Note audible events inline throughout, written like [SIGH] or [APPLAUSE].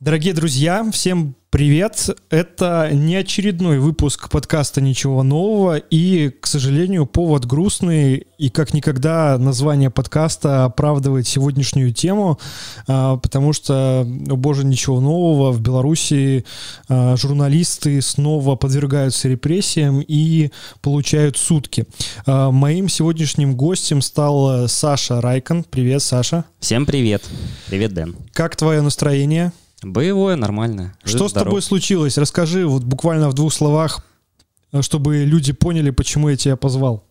Дорогие друзья, всем привет! Это не очередной выпуск подкаста «Ничего нового» и, к сожалению, повод грустный и как никогда название подкаста оправдывает сегодняшнюю тему, а, потому что, о боже, ничего нового, в Беларуси а, журналисты снова подвергаются репрессиям и получают сутки. А, моим сегодняшним гостем стал Саша Райкон. Привет, Саша. Всем привет. Привет, Дэн. Как твое настроение? Боевое, нормально. Что с тобой случилось? Расскажи вот буквально в двух словах, чтобы люди поняли, почему я тебя позвал.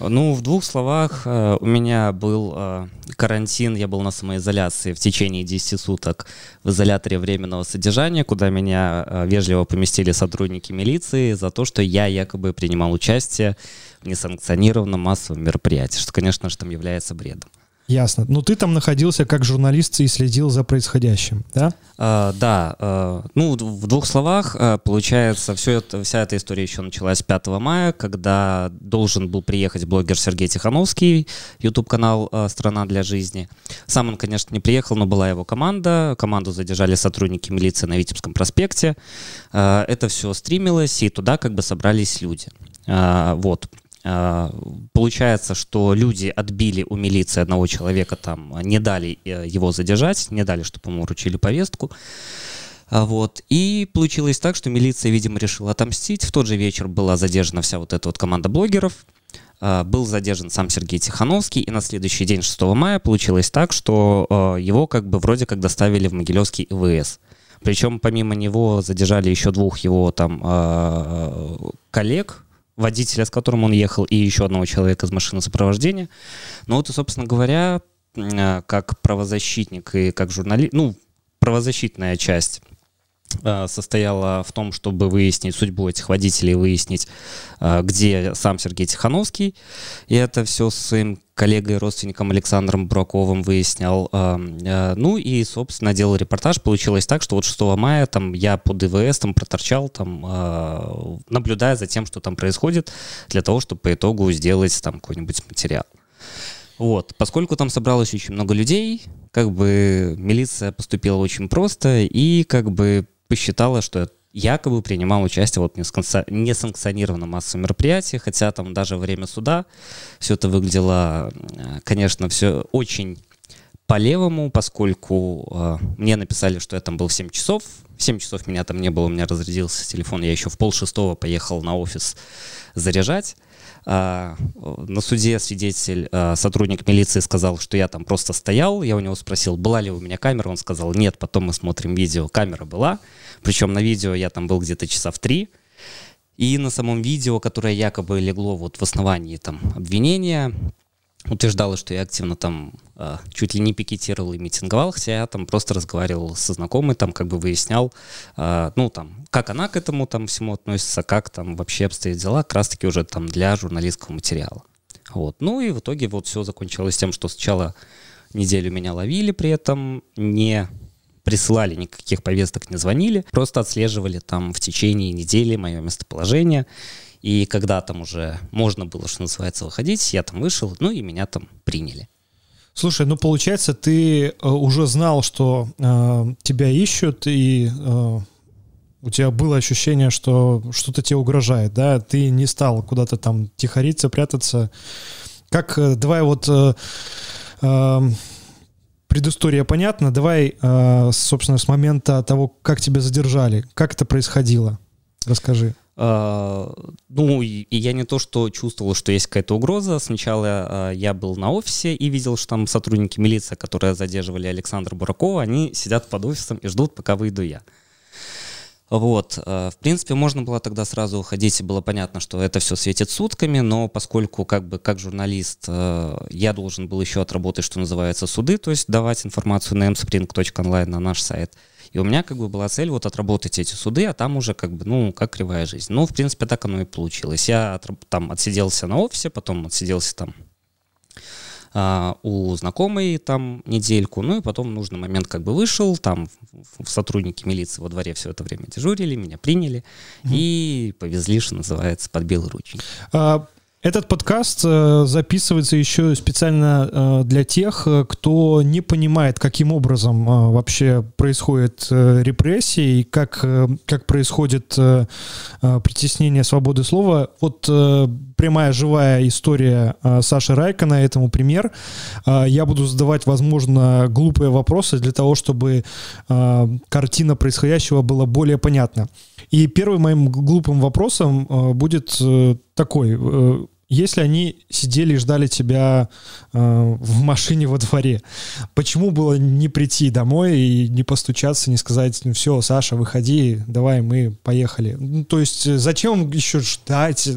Ну, в двух словах, э, у меня был э, карантин, я был на самоизоляции в течение 10 суток в изоляторе временного содержания, куда меня э, вежливо поместили сотрудники милиции за то, что я якобы принимал участие в несанкционированном массовом мероприятии, что, конечно же, там является бредом. Ясно. Но ты там находился как журналист и следил за происходящим, да? А, да. А, ну, в двух словах, а, получается, все это, вся эта история еще началась 5 мая, когда должен был приехать блогер Сергей Тихановский, YouTube-канал а, «Страна для жизни». Сам он, конечно, не приехал, но была его команда. Команду задержали сотрудники милиции на Витебском проспекте. А, это все стримилось, и туда как бы собрались люди. А, вот. А, получается, что люди отбили у милиции одного человека, там не дали э, его задержать, не дали, чтобы ему вручили повестку. А, вот. И получилось так, что милиция, видимо, решила отомстить. В тот же вечер была задержана вся вот эта вот команда блогеров. А, был задержан сам Сергей Тихановский, и на следующий день, 6 мая, получилось так, что его как бы вроде как доставили в Могилевский ИВС. Причем помимо него задержали еще двух его там коллег, водителя, с которым он ехал, и еще одного человека из машины сопровождения. Ну вот, собственно говоря, э, как правозащитник и как журналист, ну, правозащитная часть состояла в том, чтобы выяснить судьбу этих водителей, выяснить, э, где сам Сергей Тихановский. И это все с своим коллегой, родственником Александром Бураковым выяснял. Ну и, собственно, делал репортаж. Получилось так, что вот 6 мая там я по ДВС там проторчал, там, наблюдая за тем, что там происходит, для того, чтобы по итогу сделать там какой-нибудь материал. Вот, поскольку там собралось очень много людей, как бы милиция поступила очень просто и как бы посчитала, что якобы принимал участие вот в несанкционированном массовом мероприятии, хотя там даже время суда все это выглядело, э, конечно, все очень по-левому, поскольку э, мне написали, что я там был в 7 часов. В 7 часов меня там не было, у меня разрядился телефон, я еще в пол шестого поехал на офис заряжать. А, на суде свидетель, а, сотрудник милиции сказал, что я там просто стоял. Я у него спросил, была ли у меня камера. Он сказал, нет, потом мы смотрим видео. Камера была. Причем на видео я там был где-то часа в три. И на самом видео, которое якобы легло вот в основании там обвинения, утверждала, что я активно там э, чуть ли не пикетировал и митинговал, хотя я там просто разговаривал со знакомой, там как бы выяснял, э, ну там, как она к этому там всему относится, как там вообще обстоят дела, как раз таки уже там для журналистского материала. Вот. Ну и в итоге вот все закончилось тем, что сначала неделю меня ловили при этом, не присылали никаких повесток, не звонили, просто отслеживали там в течение недели мое местоположение, и когда там уже можно было, что называется, выходить, я там вышел, ну и меня там приняли. Слушай, ну получается, ты э, уже знал, что э, тебя ищут, и э, у тебя было ощущение, что что-то тебе угрожает, да? Ты не стал куда-то там тихориться, прятаться. Как, э, давай вот... Э, э, предыстория понятна. Давай, э, собственно, с момента того, как тебя задержали, как это происходило, расскажи. А, ну, и я не то, что чувствовал, что есть какая-то угроза. Сначала а, я был на офисе и видел, что там сотрудники милиции, которые задерживали Александра Буракова, они сидят под офисом и ждут, пока выйду я. Вот, а, в принципе, можно было тогда сразу уходить, и было понятно, что это все светит сутками, но поскольку как бы как журналист я должен был еще отработать, что называется, суды, то есть давать информацию на mspring.online на наш сайт, и у меня как бы была цель вот отработать эти суды, а там уже как бы, ну, как кривая жизнь. Ну, в принципе, так оно и получилось. Я там отсиделся на офисе, потом отсиделся там Uh, у знакомой там недельку, ну и потом в нужный момент как бы вышел, там сотрудники милиции во дворе все это время дежурили, меня приняли mm-hmm. и повезли, что называется, под белый ручень. А, Этот подкаст э, записывается еще специально э, для тех, э, кто не понимает, каким образом вообще происходит репрессии и как, как происходит притеснение свободы слова. Вот прямая живая история Саши Райкона этому пример. Я буду задавать, возможно, глупые вопросы для того, чтобы картина происходящего была более понятна. И первым моим глупым вопросом будет такой. Э, если они сидели и ждали тебя э, в машине во дворе, почему было не прийти домой и не постучаться, не сказать, ну все, Саша, выходи, давай, мы поехали. Ну, то есть э, зачем еще ждать?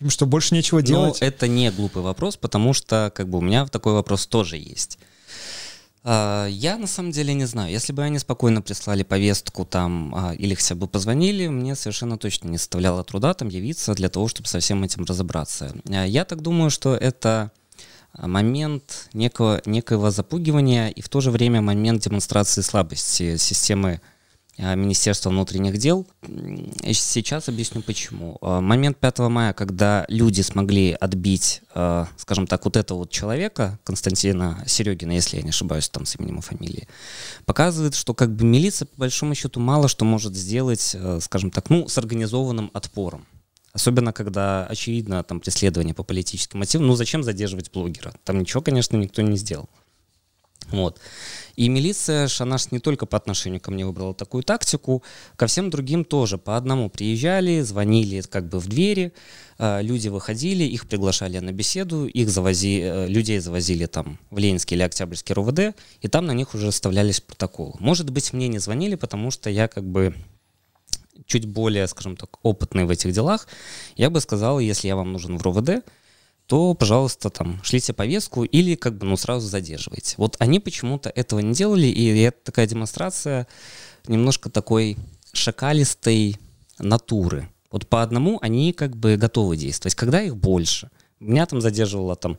Им что, больше нечего делать? Ну, это не глупый вопрос, потому что как бы у меня такой вопрос тоже есть. А, я на самом деле не знаю. Если бы они спокойно прислали повестку там а, или хотя бы позвонили, мне совершенно точно не составляло труда там явиться для того, чтобы со всем этим разобраться. А, я так думаю, что это момент некого, некоего запугивания и в то же время момент демонстрации слабости системы Министерства внутренних дел. Сейчас объясню почему. Э, момент 5 мая, когда люди смогли отбить, э, скажем так, вот этого вот человека, Константина Серегина, если я не ошибаюсь, там с именем и фамилией, показывает, что как бы милиция по большому счету мало что может сделать, скажем так, ну, с организованным отпором. Особенно, когда очевидно там преследование по политическим мотивам. Ну, зачем задерживать блогера? Там ничего, конечно, никто не сделал. Вот. И милиция Шанаш не только по отношению ко мне выбрала такую тактику, ко всем другим тоже. По одному приезжали, звонили как бы в двери, э, люди выходили, их приглашали на беседу, их завози, э, людей завозили там в Ленинский или Октябрьский РУВД, и там на них уже оставлялись протоколы. Может быть, мне не звонили, потому что я как бы чуть более, скажем так, опытный в этих делах. Я бы сказал, если я вам нужен в РУВД, то, пожалуйста, там, шлите повестку или как бы, ну, сразу задерживайте. Вот они почему-то этого не делали, и это такая демонстрация немножко такой шакалистой натуры. Вот по одному они как бы готовы действовать. Когда их больше? Меня там задерживало там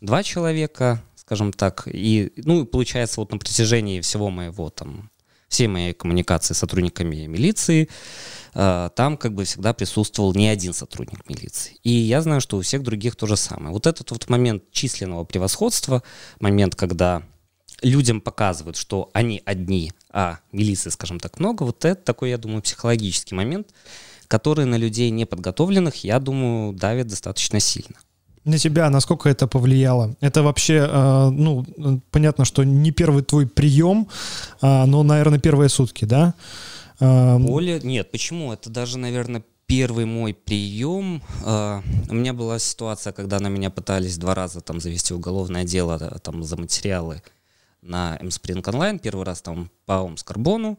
два человека, скажем так, и, ну, получается, вот на протяжении всего моего там, всей моей коммуникации с сотрудниками милиции, Э, там как бы всегда присутствовал не один сотрудник милиции. И я знаю, что у всех других то же самое. Вот этот вот момент численного превосходства, момент, когда людям показывают, что они одни, а милиции, скажем так, много, вот это такой, я думаю, психологический момент, который на людей неподготовленных, я думаю, давит достаточно сильно. На тебя насколько это повлияло? Это вообще, э, ну, понятно, что не первый твой прием, э, но, наверное, первые сутки, да? Более... Нет, почему? Это даже, наверное, первый мой прием. А, у меня была ситуация, когда на меня пытались два раза там завести уголовное дело там за материалы на MSpring Online. Первый раз там по Омскарбону,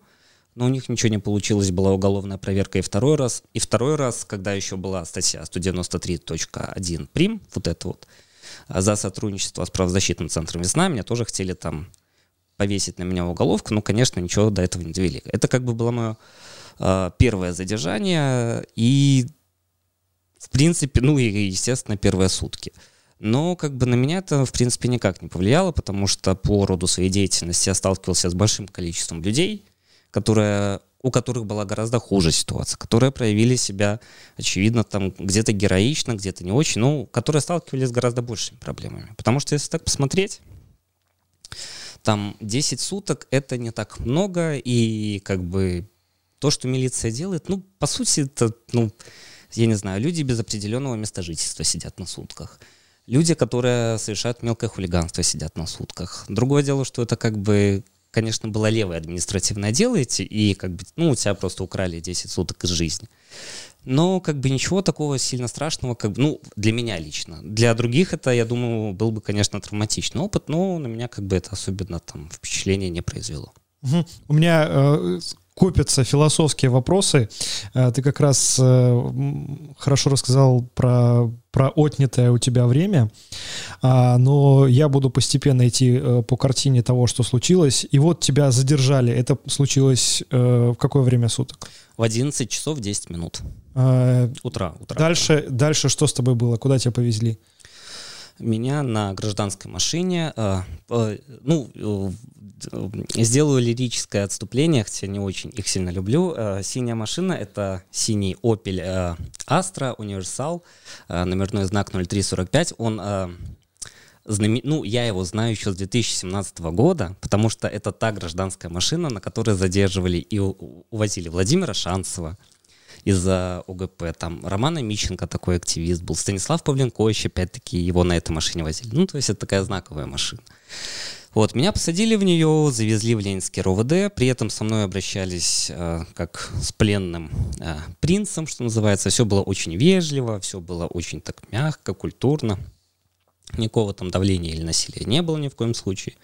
но у них ничего не получилось, была уголовная проверка и второй раз. И второй раз, когда еще была статья 193.1 прим, вот это вот, за сотрудничество с правозащитным центром «Весна», меня тоже хотели там повесить на меня уголовку, ну, конечно, ничего до этого не довели. Это как бы было мое э, первое задержание и, в принципе, ну и, естественно, первые сутки. Но как бы на меня это, в принципе, никак не повлияло, потому что по роду своей деятельности я сталкивался с большим количеством людей, которые, у которых была гораздо хуже ситуация, которые проявили себя, очевидно, там где-то героично, где-то не очень, но которые сталкивались с гораздо большими проблемами. Потому что если так посмотреть, там 10 суток это не так много, и как бы то, что милиция делает, ну, по сути, это, ну, я не знаю, люди без определенного места жительства сидят на сутках. Люди, которые совершают мелкое хулиганство, сидят на сутках. Другое дело, что это как бы, конечно, было левое административное дело, и как бы, ну, у тебя просто украли 10 суток из жизни. Но как бы ничего такого сильно страшного, как бы, ну, для меня лично. Для других это, я думаю, был бы, конечно, травматичный опыт, но на меня как бы это особенно там впечатление не произвело. Угу. У меня э, копятся философские вопросы. Э, ты как раз э, хорошо рассказал про, про отнятое у тебя время, а, но я буду постепенно идти э, по картине того, что случилось. И вот тебя задержали. Это случилось в какое время суток? В 11 часов 10 минут. А, утра, утра. Дальше, дальше что с тобой было? Куда тебя повезли? Меня на гражданской машине, э, ну, э, сделаю лирическое отступление, хотя не очень их сильно люблю. Э, синяя машина — это синий Opel Astra э, номерной знак 0345. Он э, знаме... ну, я его знаю еще с 2017 года, потому что это та гражданская машина, на которой задерживали и увозили Владимира Шанцева из-за ОГП. Там Романа Мищенко такой активист был, Станислав Павленкович, опять-таки, его на этой машине возили. Ну, то есть это такая знаковая машина. Вот, меня посадили в нее, завезли в Ленинский РОВД, при этом со мной обращались э, как с пленным э, принцем, что называется. Все было очень вежливо, все было очень так мягко, культурно. Никакого там давления или насилия не было ни в коем случае.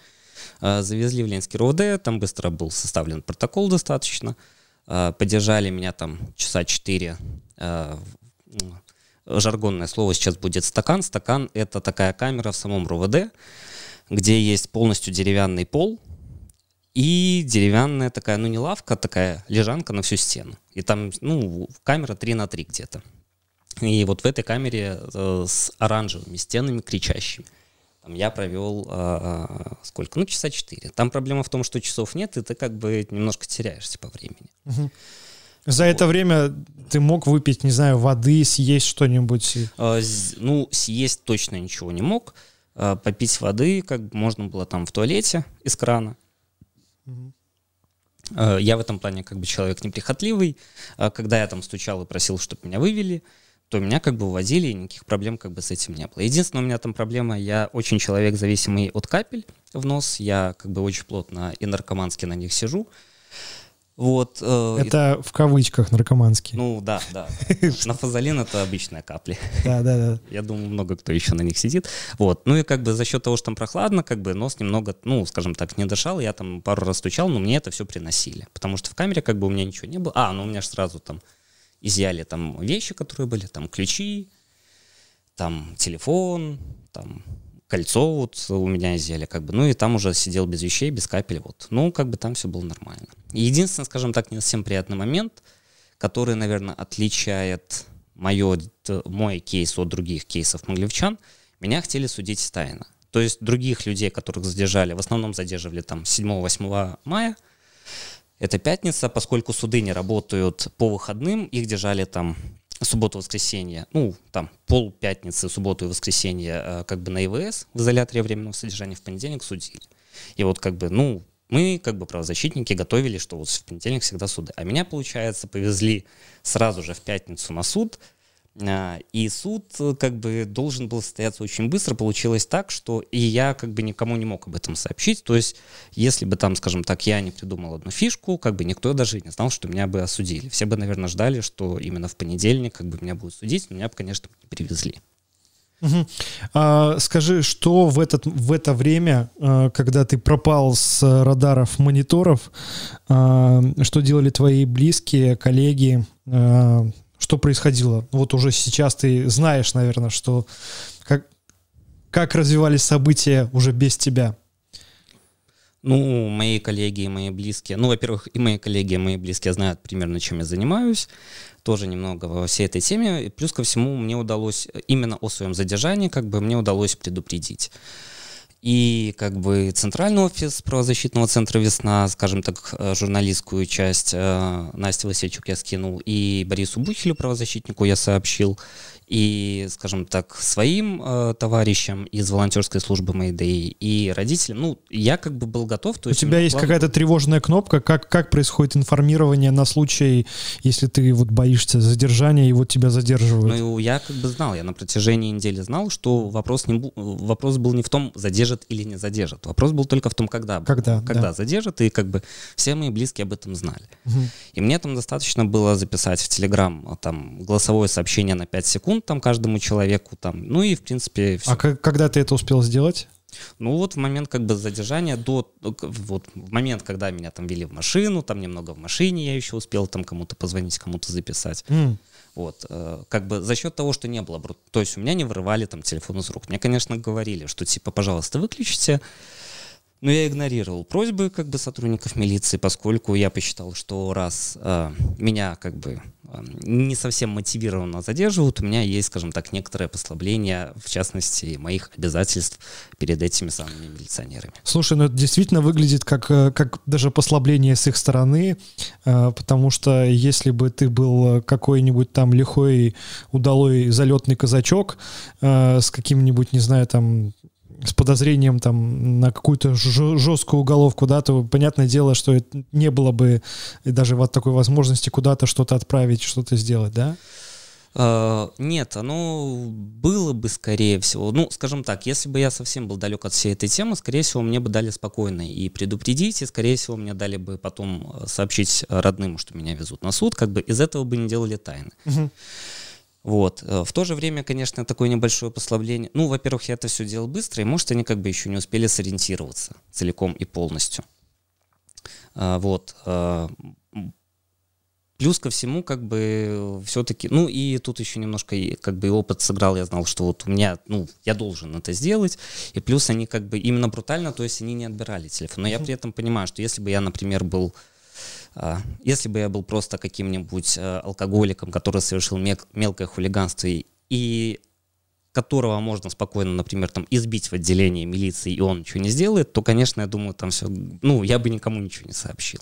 Э, завезли в Ленинский РОВД, там быстро был составлен протокол достаточно. Э, поддержали меня там часа четыре. Э, жаргонное слово сейчас будет стакан. Стакан — это такая камера в самом РОВД, где есть полностью деревянный пол и деревянная такая, ну не лавка, а такая лежанка на всю стену. И там, ну, камера 3 на 3 где-то. И вот в этой камере э, с оранжевыми стенами кричащими. Там я провел э, сколько? Ну, часа 4. Там проблема в том, что часов нет, и ты как бы немножко теряешься по времени. Угу. За вот. это время ты мог выпить, не знаю, воды, съесть что-нибудь? Э, ну, съесть точно ничего не мог. Э, попить воды как можно было там в туалете из крана. Угу. Э, я в этом плане как бы человек неприхотливый. Э, когда я там стучал и просил, чтобы меня вывели, то меня как бы увозили, и никаких проблем как бы с этим не было. Единственное, у меня там проблема, я очень человек зависимый от капель в нос, я как бы очень плотно и наркомански на них сижу. Вот, э, это и... в кавычках наркоманский. Ну да, да. [LAUGHS] На фазолин это обычная капли. Да, да, да. [LAUGHS] Я думаю, много кто еще на них сидит. Вот. Ну и как бы за счет того, что там прохладно, как бы нос немного, ну, скажем так, не дышал. Я там пару раз стучал, но мне это все приносили. Потому что в камере как бы у меня ничего не было. А, ну у меня же сразу там изъяли там вещи, которые были, там ключи, там телефон, там кольцо вот у меня изъяли, как бы, ну и там уже сидел без вещей, без капель, вот. Ну, как бы там все было нормально. Единственный, скажем так, не совсем приятный момент, который, наверное, отличает моё, мой кейс от других кейсов моглевчан, меня хотели судить тайно. То есть других людей, которых задержали, в основном задерживали там 7-8 мая, это пятница, поскольку суды не работают по выходным, их держали там субботу-воскресенье, ну, там, пол пятницы, субботу и воскресенье, э, как бы на ИВС, в изоляторе временного содержания, в понедельник судили. И вот как бы, ну, мы, как бы правозащитники, готовили, что вот в понедельник всегда суды. А меня, получается, повезли сразу же в пятницу на суд, и суд э, как бы должен был состояться очень быстро. Получилось так, что и я как бы никому не мог об этом сообщить. То есть, если бы там, скажем так, я не придумал одну фишку, как бы никто даже не знал, что меня бы осудили. Все бы, наверное, ждали, что именно в понедельник как бы меня будут судить, но меня бы, конечно, не привезли. Угу. А, скажи, что в, этот, в это время, а, когда ты пропал с радаров мониторов, а, что делали твои близкие, коллеги, а, что происходило? Вот уже сейчас ты знаешь, наверное, что как, как развивались события уже без тебя. Ну, мои коллеги и мои близкие, ну, во-первых, и мои коллеги, и мои близкие знают примерно, чем я занимаюсь, тоже немного во всей этой теме. И плюс ко всему мне удалось, именно о своем задержании, как бы мне удалось предупредить и как бы центральный офис правозащитного центра «Весна», скажем так, э, журналистскую часть э, Насте Васильчук я скинул, и Борису Бухелю, правозащитнику, я сообщил, и, скажем так, своим э, товарищам из волонтерской службы Mayday и родителям. Ну, я как бы был готов. То есть у тебя есть план... какая-то тревожная кнопка, как, как происходит информирование на случай, если ты вот боишься задержания и вот тебя задерживают? Ну, я как бы знал, я на протяжении недели знал, что вопрос, не, вопрос был не в том, задержат или не задержат. Вопрос был только в том, когда. Когда, когда да. задержат, и как бы все мои близкие об этом знали. Угу. И мне там достаточно было записать в Телеграм там голосовое сообщение на 5 секунд, секунд там каждому человеку там. Ну и в принципе все. А как, когда ты это успел сделать? Ну вот в момент как бы задержания до вот в момент, когда меня там вели в машину, там немного в машине я еще успел там кому-то позвонить, кому-то записать. Mm. Вот, э, как бы за счет того, что не было, то есть у меня не вырывали там телефон из рук. Мне, конечно, говорили, что типа, пожалуйста, выключите. Но я игнорировал просьбы как бы сотрудников милиции, поскольку я посчитал, что раз э, меня как бы э, не совсем мотивированно задерживают, у меня есть, скажем так, некоторое послабление, в частности, моих обязательств перед этими самыми милиционерами. Слушай, ну это действительно выглядит как, э, как даже послабление с их стороны, э, потому что если бы ты был какой-нибудь там лихой, удалой залетный казачок с каким-нибудь, не знаю, там с подозрением там на какую-то жесткую уголовку, да, то понятное дело, что не было бы даже вот такой возможности куда-то что-то отправить, что-то сделать, да? Uh, нет, оно было бы, скорее всего, ну, скажем так, если бы я совсем был далек от всей этой темы, скорее всего, мне бы дали спокойно и предупредить, и, скорее всего, мне дали бы потом э, сообщить родным, что меня везут на суд, как бы из этого бы не делали тайны. Uh-huh. Вот. Э, в то же время, конечно, такое небольшое послабление. Ну, во-первых, я это все делал быстро, и, может, они как бы еще не успели сориентироваться целиком и полностью. А, вот. А, плюс ко всему, как бы, все-таки, ну, и тут еще немножко, как бы, и опыт сыграл, я знал, что вот у меня, ну, я должен это сделать, и плюс они, как бы, именно брутально, то есть они не отбирали телефон. Но я при этом понимаю, что если бы я, например, был если бы я был просто каким-нибудь э, алкоголиком, который совершил мелкое хулиганство и которого можно спокойно, например, там избить в отделении милиции, и он ничего не сделает, то, конечно, я думаю, там все, ну, я бы никому ничего не сообщил.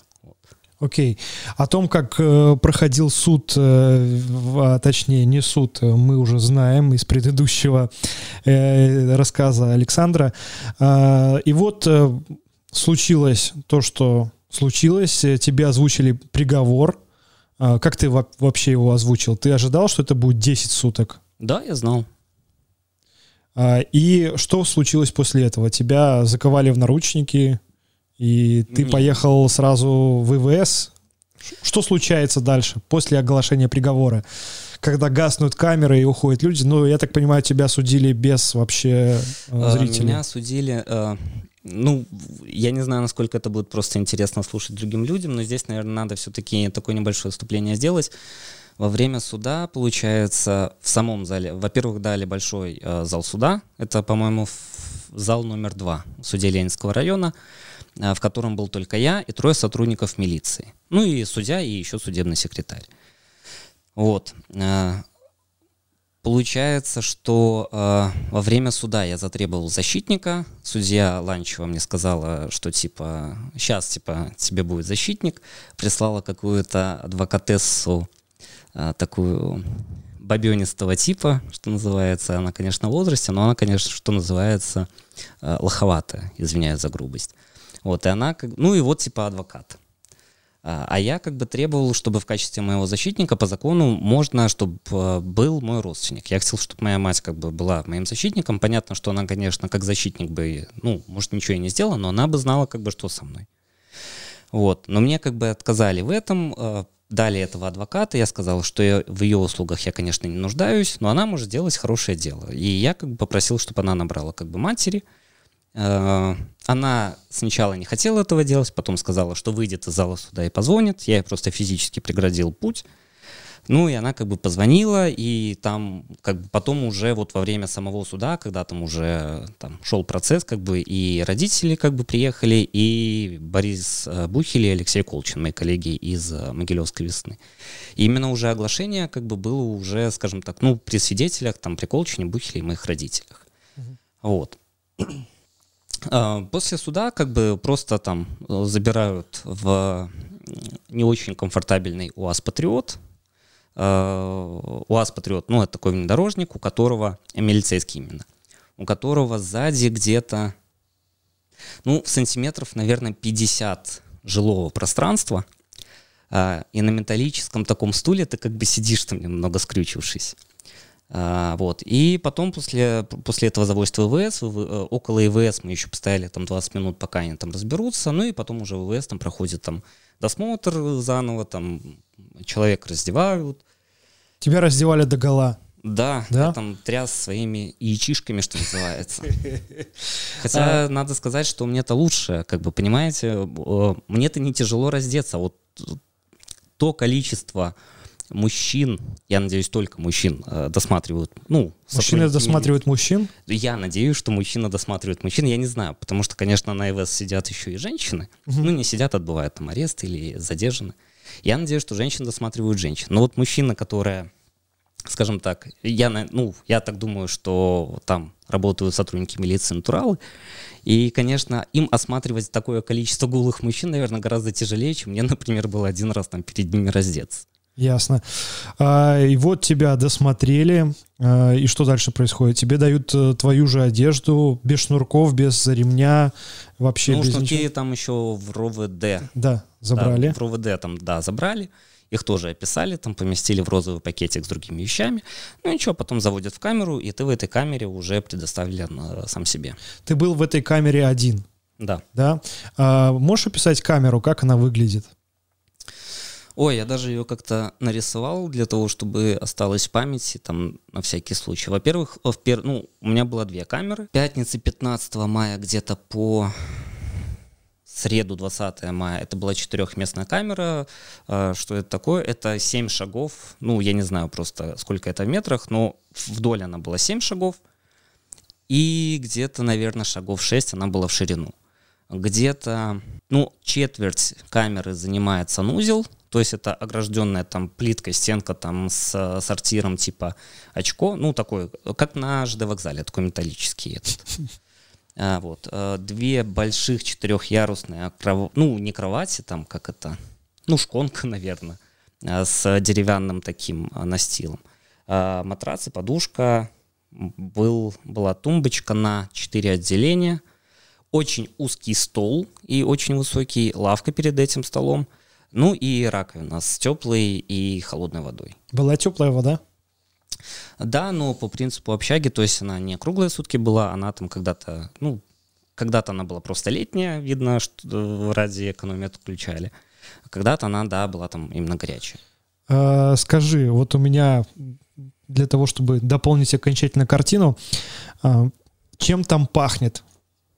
Окей. Okay. О том, как э, проходил суд, э, а точнее не суд, э, мы уже знаем из предыдущего э, рассказа Александра. Э, и вот э, случилось то, что случилось, э, тебе озвучили приговор. А, как ты вообще его озвучил? Ты ожидал, что это будет 10 суток? Да, я знал. А, и что случилось после этого? Тебя заковали в наручники, и ты Нет. поехал сразу в ИВС. Что случается дальше, после оглашения приговора? Когда гаснут камеры и уходят люди, ну, я так понимаю, тебя судили без вообще э, зрителей. Меня судили, э, ну, я не знаю, насколько это будет просто интересно слушать другим людям, но здесь, наверное, надо все-таки такое небольшое вступление сделать. Во время суда, получается, в самом зале, во-первых, дали большой э, зал суда, это, по-моему, зал номер два в суде Ленинского района, э, в котором был только я и трое сотрудников милиции. Ну и судья, и еще судебный секретарь. Вот. Э, Получается, что э, во время суда я затребовал защитника. Судья Ланчева мне сказала, что типа сейчас типа тебе будет защитник. Прислала какую-то адвокатессу э, такую бабенистого типа, что называется. Она, конечно, в возрасте, но она, конечно, что называется, э, лоховатая, извиняюсь за грубость. Вот, и она, ну и вот типа адвокат. А, а я как бы требовал, чтобы в качестве моего защитника по закону можно, чтобы э, был мой родственник. Я хотел, чтобы моя мать как бы была моим защитником. Понятно, что она, конечно, как защитник бы, ну, может, ничего и не сделала, но она бы знала как бы, что со мной. Вот. Но мне как бы отказали в этом, э, дали этого адвоката, я сказал, что я, в ее услугах я, конечно, не нуждаюсь, но она может делать хорошее дело. И я как бы попросил, чтобы она набрала как бы матери, она сначала не хотела этого делать, потом сказала, что выйдет из зала суда и позвонит. Я ей просто физически преградил путь. Ну, и она как бы позвонила, и там как бы потом уже вот во время самого суда, когда там уже там шел процесс, как бы и родители как бы приехали, и Борис э, Бухель и Алексей Колчин, мои коллеги из э, Могилевской весны. И именно уже оглашение как бы было уже, скажем так, ну, при свидетелях, там, при Колчине, Бухеле и моих родителях. Угу. Вот. А, после суда как бы просто там э, забирают в не очень комфортабельный УАЗ Патриот. А, УАЗ Патриот, ну, это такой внедорожник, у которого, милицейский именно, у которого сзади где-то, ну, сантиметров, наверное, 50 жилого пространства, а, и на металлическом таком стуле ты как бы сидишь там немного скрючившись. А, вот. И потом после, после этого заводства ИВС, в, э, около ИВС мы еще постояли там 20 минут, пока они там разберутся, ну и потом уже в ИВС там проходит там досмотр заново, там человек раздевают. Тебя раздевали до гола. Да, да? я там тряс своими яичишками, что называется. [LAUGHS] Хотя а... надо сказать, что мне-то лучше, как бы, понимаете, мне-то не тяжело раздеться. Вот то количество мужчин, я надеюсь, только мужчин э, досматривают, ну, Мужчины досматривают мужчин? Я надеюсь, что мужчина досматривает мужчин, я не знаю, потому что, конечно, на ИВС сидят еще и женщины, угу. ну, не сидят, отбывают там арест или задержаны. Я надеюсь, что женщины досматривают женщин. Но вот мужчина, которая, скажем так, я, ну, я так думаю, что там работают сотрудники милиции натуралы, и, конечно, им осматривать такое количество голых мужчин, наверное, гораздо тяжелее, чем мне, [LAUGHS] например, было один раз там перед ними раздеться. Ясно. А, и вот тебя досмотрели, а, и что дальше происходит? Тебе дают а, твою же одежду, без шнурков, без ремня, вообще ну, без шнурки ничего? там еще в РОВД. Да, забрали. Да, в РОВД там, да, забрали. Их тоже описали, там поместили в розовый пакетик с другими вещами. Ну ничего, потом заводят в камеру, и ты в этой камере уже предоставлен э, сам себе. Ты был в этой камере один? Да. Да? А, можешь описать камеру, как она выглядит? Ой, я даже ее как-то нарисовал для того, чтобы осталось в памяти, там, на всякий случай. Во-первых, в пер... ну, у меня было две камеры. Пятница 15 мая где-то по среду 20 мая это была четырехместная камера. А, что это такое? Это 7 шагов. Ну, я не знаю просто, сколько это в метрах, но вдоль она была 7 шагов. И где-то, наверное, шагов 6 она была в ширину. Где-то, ну, четверть камеры занимает санузел, то есть это огражденная там плиткой стенка там с сортиром типа очко, ну такой, как на ЖД вокзале, такой металлический этот. [LAUGHS] А, вот. А, две больших четырехъярусные, ну не кровати там, как это, ну шконка, [LAUGHS] наверное, а, с деревянным таким а, настилом. А, матрацы, подушка, был, была тумбочка на четыре отделения, очень узкий стол и очень высокий лавка перед этим столом – ну и раковина с теплой и холодной водой. Была теплая вода? Да, но по принципу общаги, то есть она не круглые сутки была, она там когда-то, ну, когда-то она была просто летняя, видно, что ради экономии отключали. Когда-то она, да, была там именно горячая. А, скажи, вот у меня для того, чтобы дополнить окончательно картину, а, чем там пахнет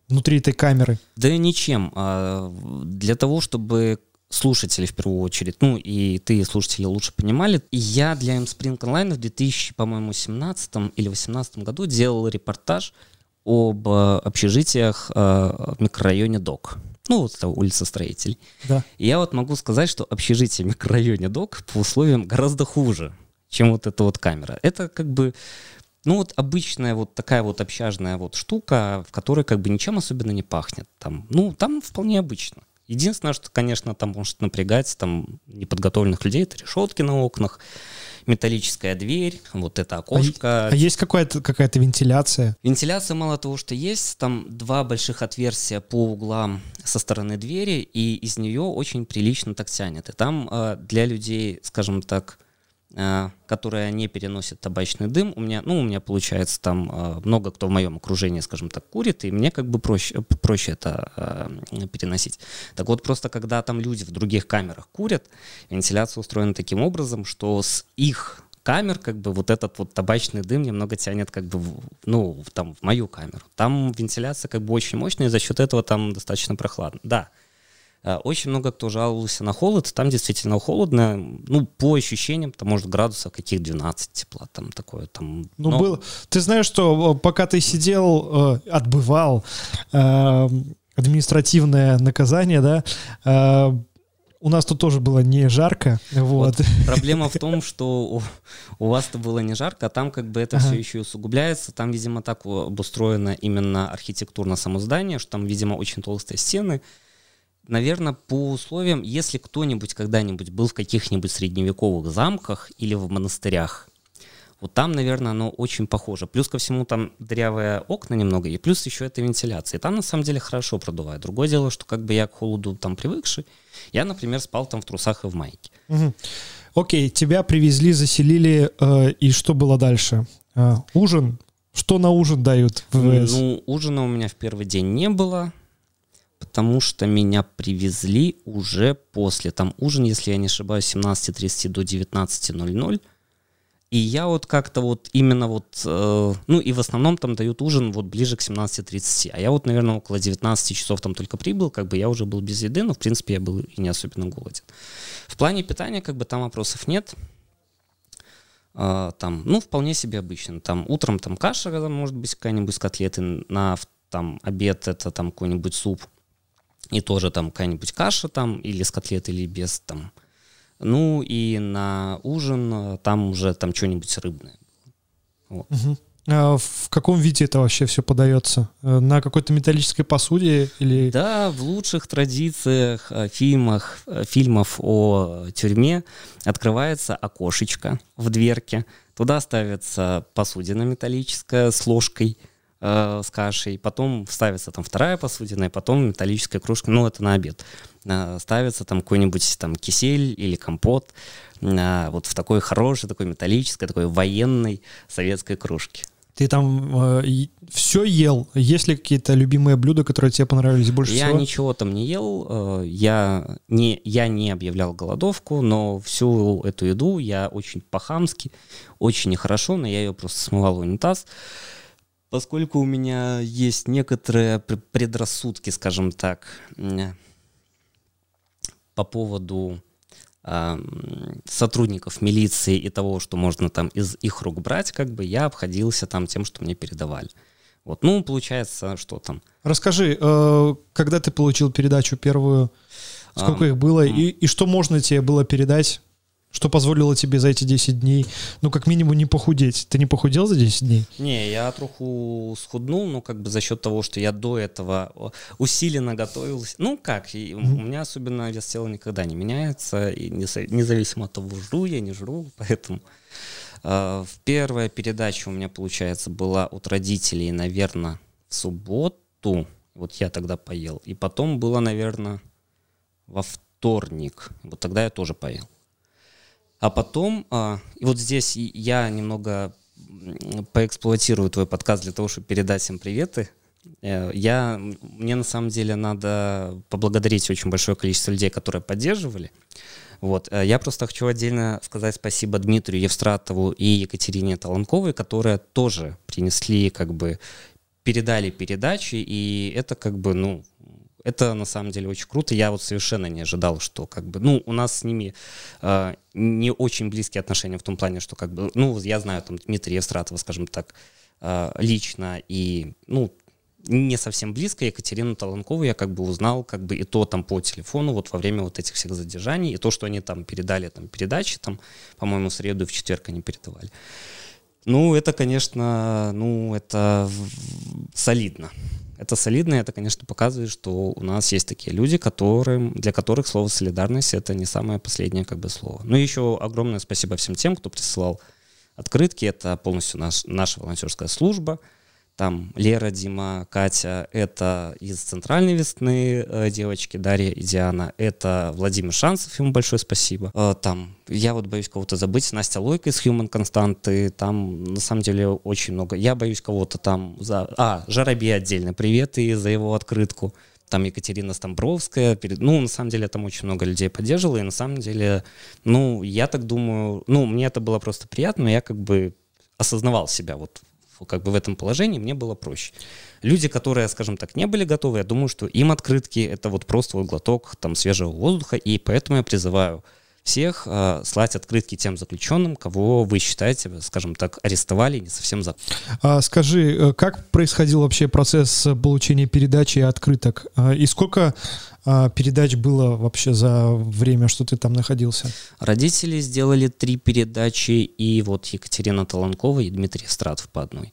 внутри этой камеры? Да ничем. А, для того, чтобы слушатели в первую очередь, ну и ты, слушатели, лучше понимали. Я для M-Spring Online в 2000, по-моему, 17 или 18 году делал репортаж об э, общежитиях э, в микрорайоне Док. Ну, вот это улица строителей. Да. И я вот могу сказать, что общежитие в микрорайоне Док по условиям гораздо хуже, чем вот эта вот камера. Это как бы ну вот обычная вот такая вот общажная вот штука, в которой как бы ничем особенно не пахнет. Там, ну, там вполне обычно. Единственное, что, конечно, там может напрягать там неподготовленных людей, это решетки на окнах, металлическая дверь, вот это окошко. А, а есть какая-то какая вентиляция? Вентиляция мало того, что есть, там два больших отверстия по углам со стороны двери, и из нее очень прилично так тянет. И там э, для людей, скажем так, которая не переносит табачный дым. У меня, ну, у меня получается там э, много кто в моем окружении, скажем так, курит, и мне как бы проще, проще это э, переносить. Так вот, просто когда там люди в других камерах курят, вентиляция устроена таким образом, что с их камер как бы вот этот вот табачный дым немного тянет как бы, в, ну, там в мою камеру. Там вентиляция как бы очень мощная, и за счет этого там достаточно прохладно. Да, Э, очень много кто жаловался на холод, там действительно холодно, ну, по ощущениям, там, может, градусов каких 12 тепла, там такое, там... Ну, но... был... Ты знаешь, что э, пока ты сидел, э, отбывал э, административное наказание, да, э, у нас тут тоже было не жарко. Вот. вот проблема в том, что у, у вас-то было не жарко, а там как бы это ага. все еще усугубляется. Там, видимо, так обустроено именно архитектурно само здание, что там, видимо, очень толстые стены, наверное, по условиям, если кто-нибудь когда-нибудь был в каких-нибудь средневековых замках или в монастырях, вот там, наверное, оно очень похоже. Плюс ко всему там дырявые окна немного, и плюс еще это вентиляция. И там на самом деле хорошо продувает. Другое дело, что как бы я к холоду там привыкший, я, например, спал там в трусах и в майке. Угу. Окей, тебя привезли, заселили, э, и что было дальше? Э, ужин? Что на ужин дают в? Ну, ужина у меня в первый день не было потому что меня привезли уже после. Там ужин, если я не ошибаюсь, 17.30 до 19.00. И я вот как-то вот именно вот, э, ну и в основном там дают ужин вот ближе к 17.30. А я вот, наверное, около 19 часов там только прибыл, как бы я уже был без еды, но в принципе я был и не особенно голоден. В плане питания как бы там вопросов нет. э, там, ну, вполне себе обычно. Там утром там каша, там, может быть, какая-нибудь котлеты, на там обед это там какой-нибудь суп, и тоже там какая-нибудь каша там, или с котлеты, или без там. Ну, и на ужин э, там уже там что-нибудь рыбное. Вот. Угу. А в каком виде это вообще все подается? Э, на какой-то металлической посуде или? Да, в лучших традициях э, фильмах, фильмов о тюрьме открывается окошечко в дверке. Туда ставится посудина металлическая с ложкой, э, с кашей. Потом ставится там вторая посудина, и потом металлическая кружка. Ну, это на обед. Э, ставится там какой-нибудь там кисель или компот э, вот в такой хорошей, такой металлической, такой военной советской кружке. Ты там э, все ел? Есть ли какие-то любимые блюда, которые тебе понравились больше я всего? Я ничего там не ел. Э, я не, я не объявлял голодовку, но всю эту еду я очень по-хамски, очень нехорошо, но я ее просто смывал в унитаз. Поскольку у меня есть некоторые предрассудки, скажем так, по поводу сотрудников милиции и того, что можно там из их рук брать, как бы я обходился там тем, что мне передавали. Вот, ну, получается, что там. Расскажи, э, когда ты получил передачу первую, сколько а, их было, и, и что можно тебе было передать что позволило тебе за эти 10 дней, ну, как минимум, не похудеть? Ты не похудел за 10 дней? Не, я троху схуднул, ну, как бы за счет того, что я до этого усиленно готовился. Ну, как, и mm-hmm. у меня особенно вес тела никогда не меняется, и независимо от того, жру я, не жру, [LAUGHS] поэтому... Uh, первая передача у меня, получается, была от родителей, наверное, в субботу. Вот я тогда поел. И потом было, наверное, во вторник. Вот тогда я тоже поел. А потом, а, и вот здесь я немного поэксплуатирую твой подкаст для того, чтобы передать всем приветы. Э, я, мне на самом деле надо поблагодарить очень большое количество людей, которые поддерживали. Вот. Э, я просто хочу отдельно сказать спасибо Дмитрию Евстратову и Екатерине Таланковой, которые тоже принесли, как бы, передали передачи, и это как бы, ну, это на самом деле очень круто. Я вот совершенно не ожидал, что как бы, ну, у нас с ними э, не очень близкие отношения в том плане, что как бы, ну, я знаю там Дмитрия Евстратова, скажем так, э, лично, и, ну, не совсем близко. Екатерину Таланкову я как бы узнал как бы и то там по телефону вот во время вот этих всех задержаний, и то, что они там передали там передачи, там, по-моему, в среду и в четверг они передавали. Ну, это, конечно, ну, это солидно. Это солидно, это, конечно, показывает, что у нас есть такие люди, которым, для которых слово «солидарность» — это не самое последнее как бы слово. Ну и еще огромное спасибо всем тем, кто присылал открытки. Это полностью наш, наша волонтерская служба — там Лера, Дима, Катя, это из «Центральной весны» э, девочки, Дарья и Диана, это Владимир Шансов, ему большое спасибо. Э, там, я вот боюсь кого-то забыть, Настя Лойка из Human Константы, там на самом деле очень много. Я боюсь кого-то там за... А, Жарабей отдельно, привет и за его открытку. Там Екатерина Стамбровская, перед... ну, на самом деле, там очень много людей поддерживало, и на самом деле, ну, я так думаю, ну, мне это было просто приятно, я как бы осознавал себя вот как бы в этом положении мне было проще. Люди, которые, скажем так, не были готовы, я думаю, что им открытки это вот просто вот глоток там свежего воздуха, и поэтому я призываю всех э, слать открытки тем заключенным, кого вы считаете, скажем так, арестовали не совсем за. А скажи, э, как происходил вообще процесс получения передачи открыток? А, и сколько а, передач было вообще за время, что ты там находился? Родители сделали три передачи, и вот Екатерина Таланкова и Дмитрий Стратов по одной.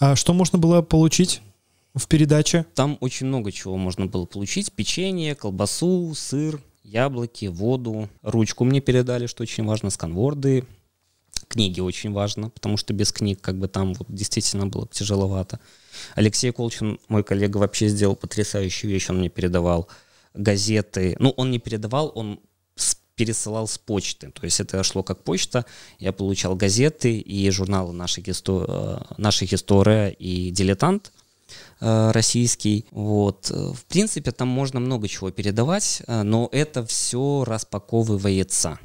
А что можно было получить? в передаче? Там очень много чего можно было получить. Печенье, колбасу, сыр, яблоки, воду. Ручку мне передали, что очень важно, сканворды. Книги очень важно, потому что без книг как бы там вот действительно было тяжеловато. Алексей Колчин, мой коллега, вообще сделал потрясающую вещь, он мне передавал газеты. Ну, он не передавал, он пересылал с почты. То есть это шло как почта. Я получал газеты и журналы «Наша, история, э, «Наша история» и «Дилетант». Э, российский. Вот. В принципе, там можно много чего передавать, э, но это все распаковывается.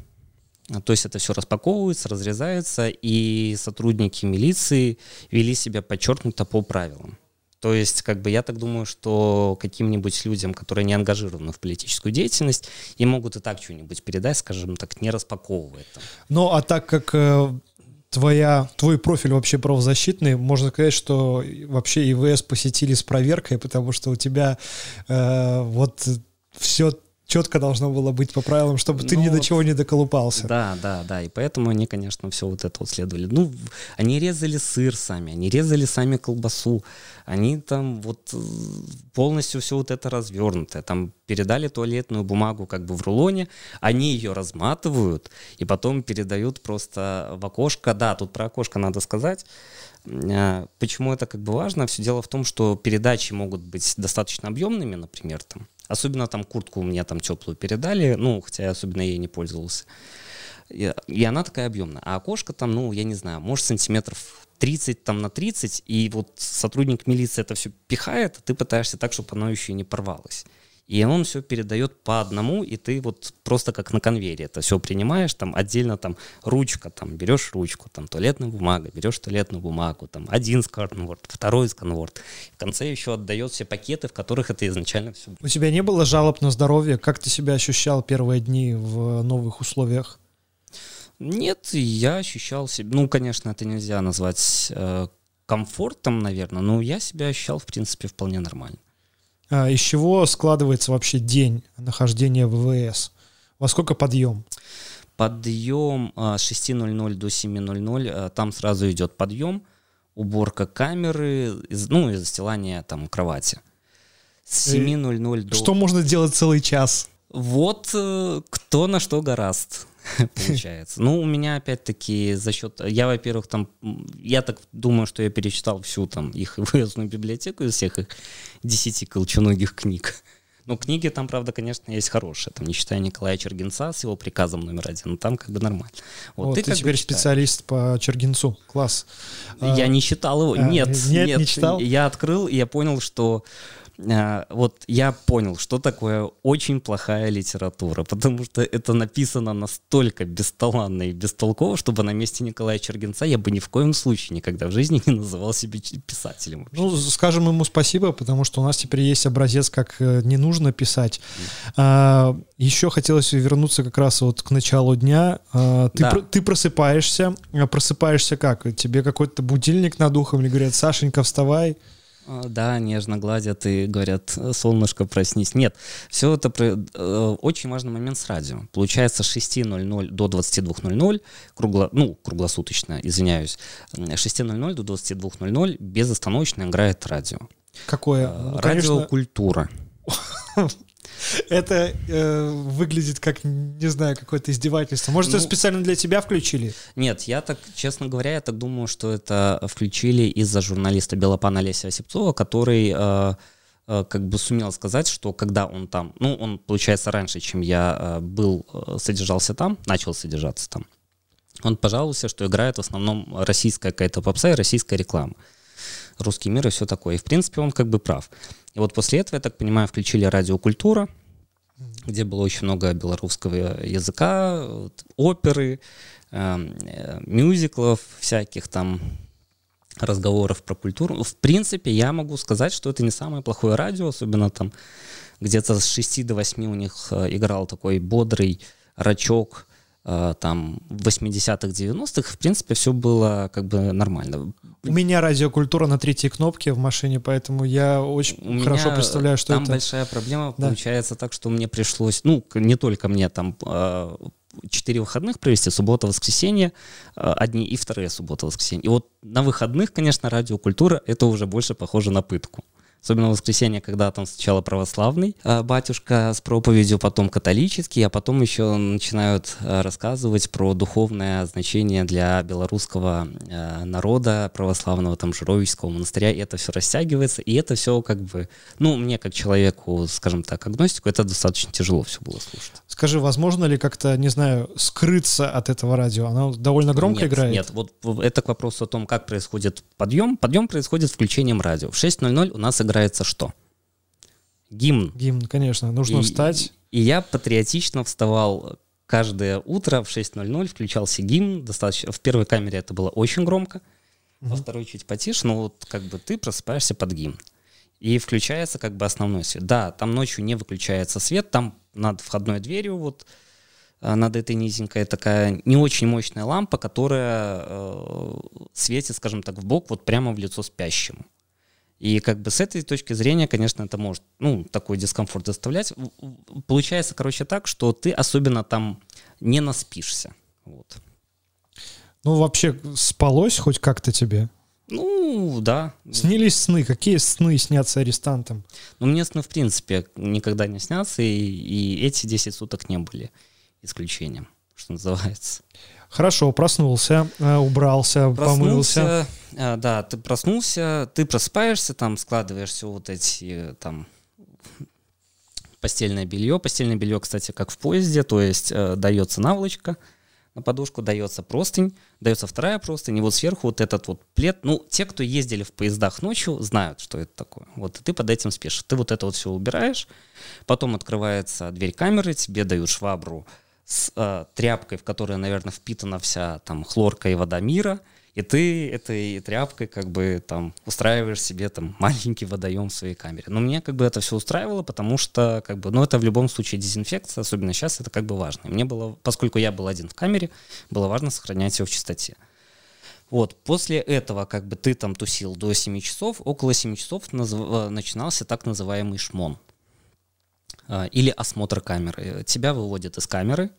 То есть это все распаковывается, разрезается, и сотрудники милиции вели себя подчеркнуто по правилам. То есть, как бы я так думаю, что каким-нибудь людям, которые не ангажированы в политическую деятельность, и могут и так что-нибудь передать, скажем так, не распаковывая это. Ну, а так как э, твоя, твой профиль вообще правозащитный, можно сказать, что вообще ИВС посетили с проверкой, потому что у тебя э, вот все четко должно было быть по правилам, чтобы ты ну, ни до чего не доколупался. Да, да, да. И поэтому они, конечно, все вот это вот следовали. Ну, они резали сыр сами, они резали сами колбасу, они там вот э, полностью все вот это развернутое. Там передали туалетную бумагу как бы в рулоне, они ее разматывают и потом передают просто в окошко. Да, тут про окошко надо сказать. А, почему это как бы важно? Все дело в том, что передачи могут быть достаточно объемными, например, там Особенно там куртку меня там теплую передали, ну, хотя я особенно ей не пользовался. И, и она такая объемная. А окошко там, ну, я не знаю, может сантиметров 30 там на 30, и вот сотрудник милиции это все пихает, а ты пытаешься так, чтобы оно еще и не порвалось. И он все передает по одному, и ты вот просто как на конвейере это все принимаешь, там отдельно там ручка, там берешь ручку, там туалетная бумага, берешь туалетную бумагу, там один сканворд, второй сканворд. В конце еще отдает все пакеты, в которых это изначально все У тебя не было жалоб на здоровье? Как ты себя ощущал первые дни в новых условиях? Нет, я ощущал себя, ну, конечно, это нельзя назвать э, комфортом, наверное, но я себя ощущал, в принципе, вполне нормально. А, из чего складывается вообще день нахождения в ВВС? Во сколько подъем? Подъем а, с 6.00 до 7.00, а, там сразу идет подъем, уборка камеры, ну и застилание там кровати. С 7.00 до... Что можно делать целый час? Вот э, кто на что гораст. [LAUGHS] получается. Ну, у меня опять-таки за счет... Я, во-первых, там... Я так думаю, что я перечитал всю там их [LAUGHS] выездную библиотеку из всех их десяти колченогих книг. Ну, книги там, правда, конечно, есть хорошие. Там, не считая Николая Чергенца с его приказом номер один, но там как бы нормально. Вот, вот ты, ты теперь специалист по Чергенцу. Класс. Я а, не читал его. А, нет, нет, нет, не читал. Я открыл, и я понял, что вот я понял, что такое очень плохая литература, потому что это написано настолько бесталанно и бестолково, чтобы на месте Николая Чергенца я бы ни в коем случае никогда в жизни не называл себя писателем. Ну, скажем ему спасибо, потому что у нас теперь есть образец, как э, не нужно писать. А, еще хотелось вернуться как раз вот к началу дня. А, ты, да. про, ты просыпаешься, а просыпаешься как? Тебе какой-то будильник над ухом или говорят, Сашенька, вставай? А, да, нежно гладят и говорят, солнышко, проснись. Нет, все это э, очень важный момент с радио. Получается, с 6.00 до 22.00, кругло, ну, круглосуточно, извиняюсь, с 6.00 до 22.00 безостановочно играет радио. Какое? Ну, Радиокультура. [LAUGHS] Это э, выглядит как, не знаю, какое-то издевательство. Может, ну, это специально для тебя включили? Нет, я так, честно говоря, я так думаю, что это включили из-за журналиста Белопана Олеся Осипцова, который э, э, как бы сумел сказать, что когда он там, ну, он, получается, раньше, чем я э, был, э, содержался там, начал содержаться там, он пожаловался, что играет в основном российская какая-то попса и российская реклама русский мир и все такое. И, в принципе, он как бы прав. И вот после этого, я так понимаю, включили радиокультура, где было очень много белорусского языка, оперы, эм, э, мюзиклов всяких там, разговоров про культуру. В принципе, я могу сказать, что это не самое плохое радио, особенно там где-то с 6 до 8 у них э, играл такой бодрый рачок, там 80-х, 90-х, в принципе, все было как бы нормально. У меня радиокультура на третьей кнопке в машине, поэтому я очень У хорошо меня представляю, что там это... большая проблема да. получается так, что мне пришлось, ну, не только мне, там э, четыре выходных провести, суббота, воскресенье, э, одни и вторые суббота, воскресенье. И вот на выходных, конечно, радиокультура, это уже больше похоже на пытку. Особенно в воскресенье, когда там сначала православный а, батюшка с проповедью, потом католический, а потом еще начинают а, рассказывать про духовное значение для белорусского а, народа, православного там Жировического монастыря, и это все растягивается, и это все как бы, ну, мне как человеку, скажем так, агностику, это достаточно тяжело все было слушать. Скажи, возможно ли как-то, не знаю, скрыться от этого радио? Оно довольно громко нет, играет? Нет, вот это к вопросу о том, как происходит подъем. Подъем происходит включением радио. В 6.00 у нас играется что? Гимн. Гимн, конечно, нужно и, встать. И я патриотично вставал каждое утро в 6.00, включался гимн. Достаточно, в первой камере это было очень громко, угу. во второй чуть потише, но вот как бы ты просыпаешься под гимн. И включается как бы основной свет. Да, там ночью не выключается свет, там над входной дверью вот э, над этой низенькой такая не очень мощная лампа, которая э, светит, скажем так, в бок, вот прямо в лицо спящему. И как бы с этой точки зрения, конечно, это может, ну, такой дискомфорт доставлять. Получается, короче, так, что ты особенно там не наспишься. Вот. Ну, вообще, спалось хоть как-то тебе? Ну, да. Снились сны? Какие сны снятся арестантам? Ну, мне сны, в принципе, никогда не снятся, и, и эти 10 суток не были исключением, что называется. Хорошо, проснулся, э, убрался, проснулся, помылся. Э, да, ты проснулся, ты просыпаешься, там складываешь все вот эти там постельное белье. Постельное белье, кстати, как в поезде, то есть э, дается наволочка, на подушку дается простынь, дается вторая простынь, и вот сверху вот этот вот плед. Ну, те, кто ездили в поездах ночью, знают, что это такое. Вот, и ты под этим спишь. Ты вот это вот все убираешь, потом открывается дверь камеры, тебе дают швабру с э, тряпкой, в которой, наверное, впитана вся там хлорка и вода мира — и ты этой тряпкой как бы там устраиваешь себе там [LAUGHS] маленький водоем в своей камере. Но мне как бы это все устраивало, потому что как бы, ну это в любом случае дезинфекция, особенно сейчас это как бы важно. И мне было, поскольку я был один в камере, было важно сохранять все в чистоте. Вот, после этого, как бы ты там тусил до 7 часов, около 7 часов назв... Э, начинался так называемый шмон э, или осмотр камеры. Тебя выводят из камеры,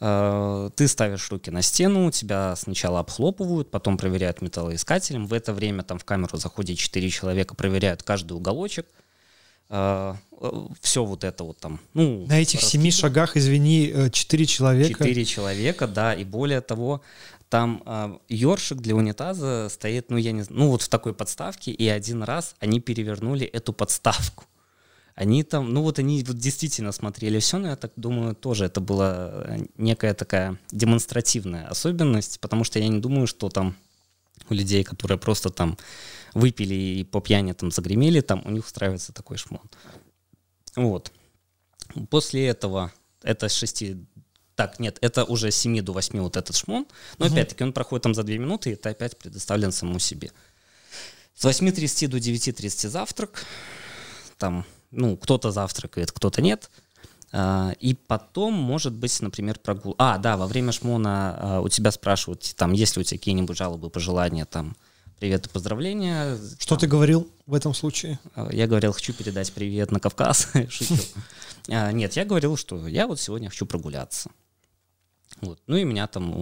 ты ставишь руки на стену, тебя сначала обхлопывают, потом проверяют металлоискателем. В это время там в камеру заходит 4 человека, проверяют каждый уголочек. Э, Все вот это вот там. Ну, на этих семи шагах, извини, 4 э, человека. 4 человека, да, и более того, там э, ёршик для унитаза стоит, ну, я не знаю, ну, вот в такой подставке, и один раз они перевернули эту подставку они там, ну вот они вот действительно смотрели все, но я так думаю, тоже это была э, некая такая демонстративная особенность, потому что я не думаю, что там у людей, которые просто там выпили и по пьяни там загремели, там у них устраивается такой шмон. Вот. После этого, это с 6 так, нет, это уже с 7 до 8 вот этот шмон, но угу. опять-таки он проходит там за 2 минуты, и ты опять предоставлен самому себе. С 8.30 до 9.30 завтрак, там ну, кто-то завтракает, кто-то нет. А, и потом, может быть, например, прогул. А, да, во время шмона а, у тебя спрашивают, там, есть ли у тебя какие-нибудь жалобы, пожелания, там, привет и поздравления. Что там. ты говорил в этом случае? А, я говорил, хочу передать привет на Кавказ. [LAUGHS] Шучу. [LAUGHS] Нет, я говорил, что я вот сегодня хочу прогуляться. Вот. Ну и меня там,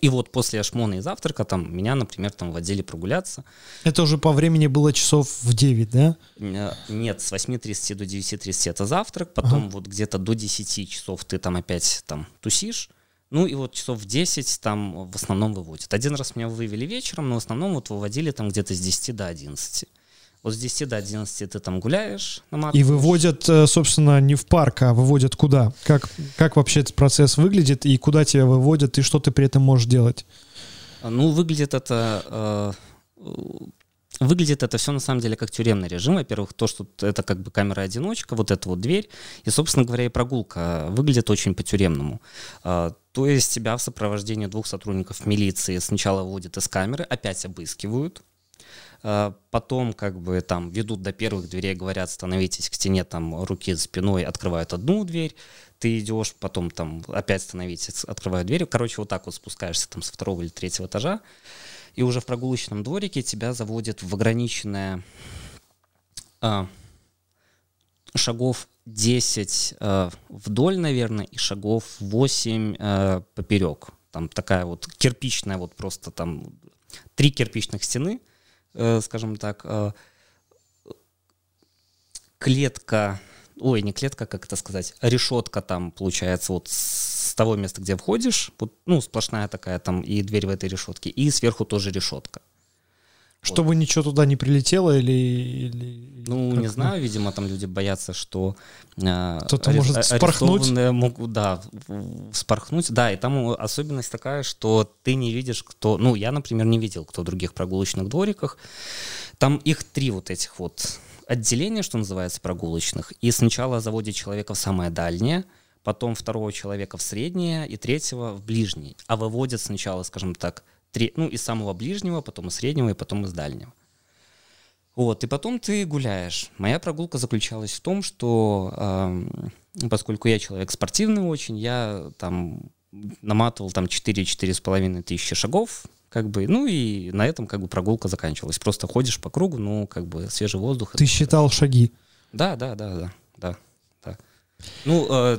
и вот после шмона и завтрака там меня, например, там водили прогуляться. Это уже по времени было часов в 9, да? Э, нет, с 8.30 до 9.30 это завтрак, потом ага. вот где-то до 10 часов ты там опять там тусишь, ну и вот часов в 10 там в основном выводят. Один раз меня вывели вечером, но в основном вот выводили там где-то с 10 до 11. Вот с 10 до 11 ты там гуляешь, наматываешь. И выводят, э, собственно, не в парк, а выводят куда? Как, как вообще этот процесс выглядит и куда тебя выводят, и что ты при этом можешь делать? Ну, выглядит это... Э, выглядит это все на самом деле как тюремный режим. Во-первых, то, что это как бы камера-одиночка, вот эта вот дверь. И, собственно говоря, и прогулка выглядит очень по-тюремному. Э, то есть тебя в сопровождении двух сотрудников милиции сначала выводят из камеры, опять обыскивают, а, потом как бы там ведут до первых дверей, говорят, становитесь к стене, там руки за спиной, открывают одну дверь, ты идешь, потом там опять становитесь, открывают дверь. Короче, вот так вот спускаешься там со второго или третьего этажа, и уже в прогулочном дворике тебя заводят в ограниченное а, шагов 10 а, вдоль, наверное, и шагов 8 а, поперек. Там такая вот кирпичная, вот просто там три кирпичных стены — Э, скажем так, э, клетка, ой, не клетка, как это сказать, решетка там, получается, вот с того места, где входишь, вот, ну, сплошная такая там и дверь в этой решетке, и сверху тоже решетка. Чтобы вот. ничего туда не прилетело или... или ну, не знаю, видимо, там люди боятся, что... Э, Кто-то может спорхнуть. могут, да, спорхнуть. Да, и там особенность такая, что ты не видишь, кто... Ну, я, например, не видел, кто в других прогулочных двориках. Там их три вот этих вот отделения, что называется, прогулочных. И сначала заводят человека в самое дальнее, потом второго человека в среднее и третьего в ближний. А выводят сначала, скажем так, три, ну, из самого ближнего, потом из среднего и потом из дальнего. Вот, и потом ты гуляешь. Моя прогулка заключалась в том, что э, поскольку я человек спортивный очень, я там наматывал там 4-4,5 тысячи шагов, как бы, ну и на этом как бы прогулка заканчивалась. Просто ходишь по кругу, ну, как бы свежий воздух. Ты считал шаги? Да, да, да, да, да, да. Ну, э,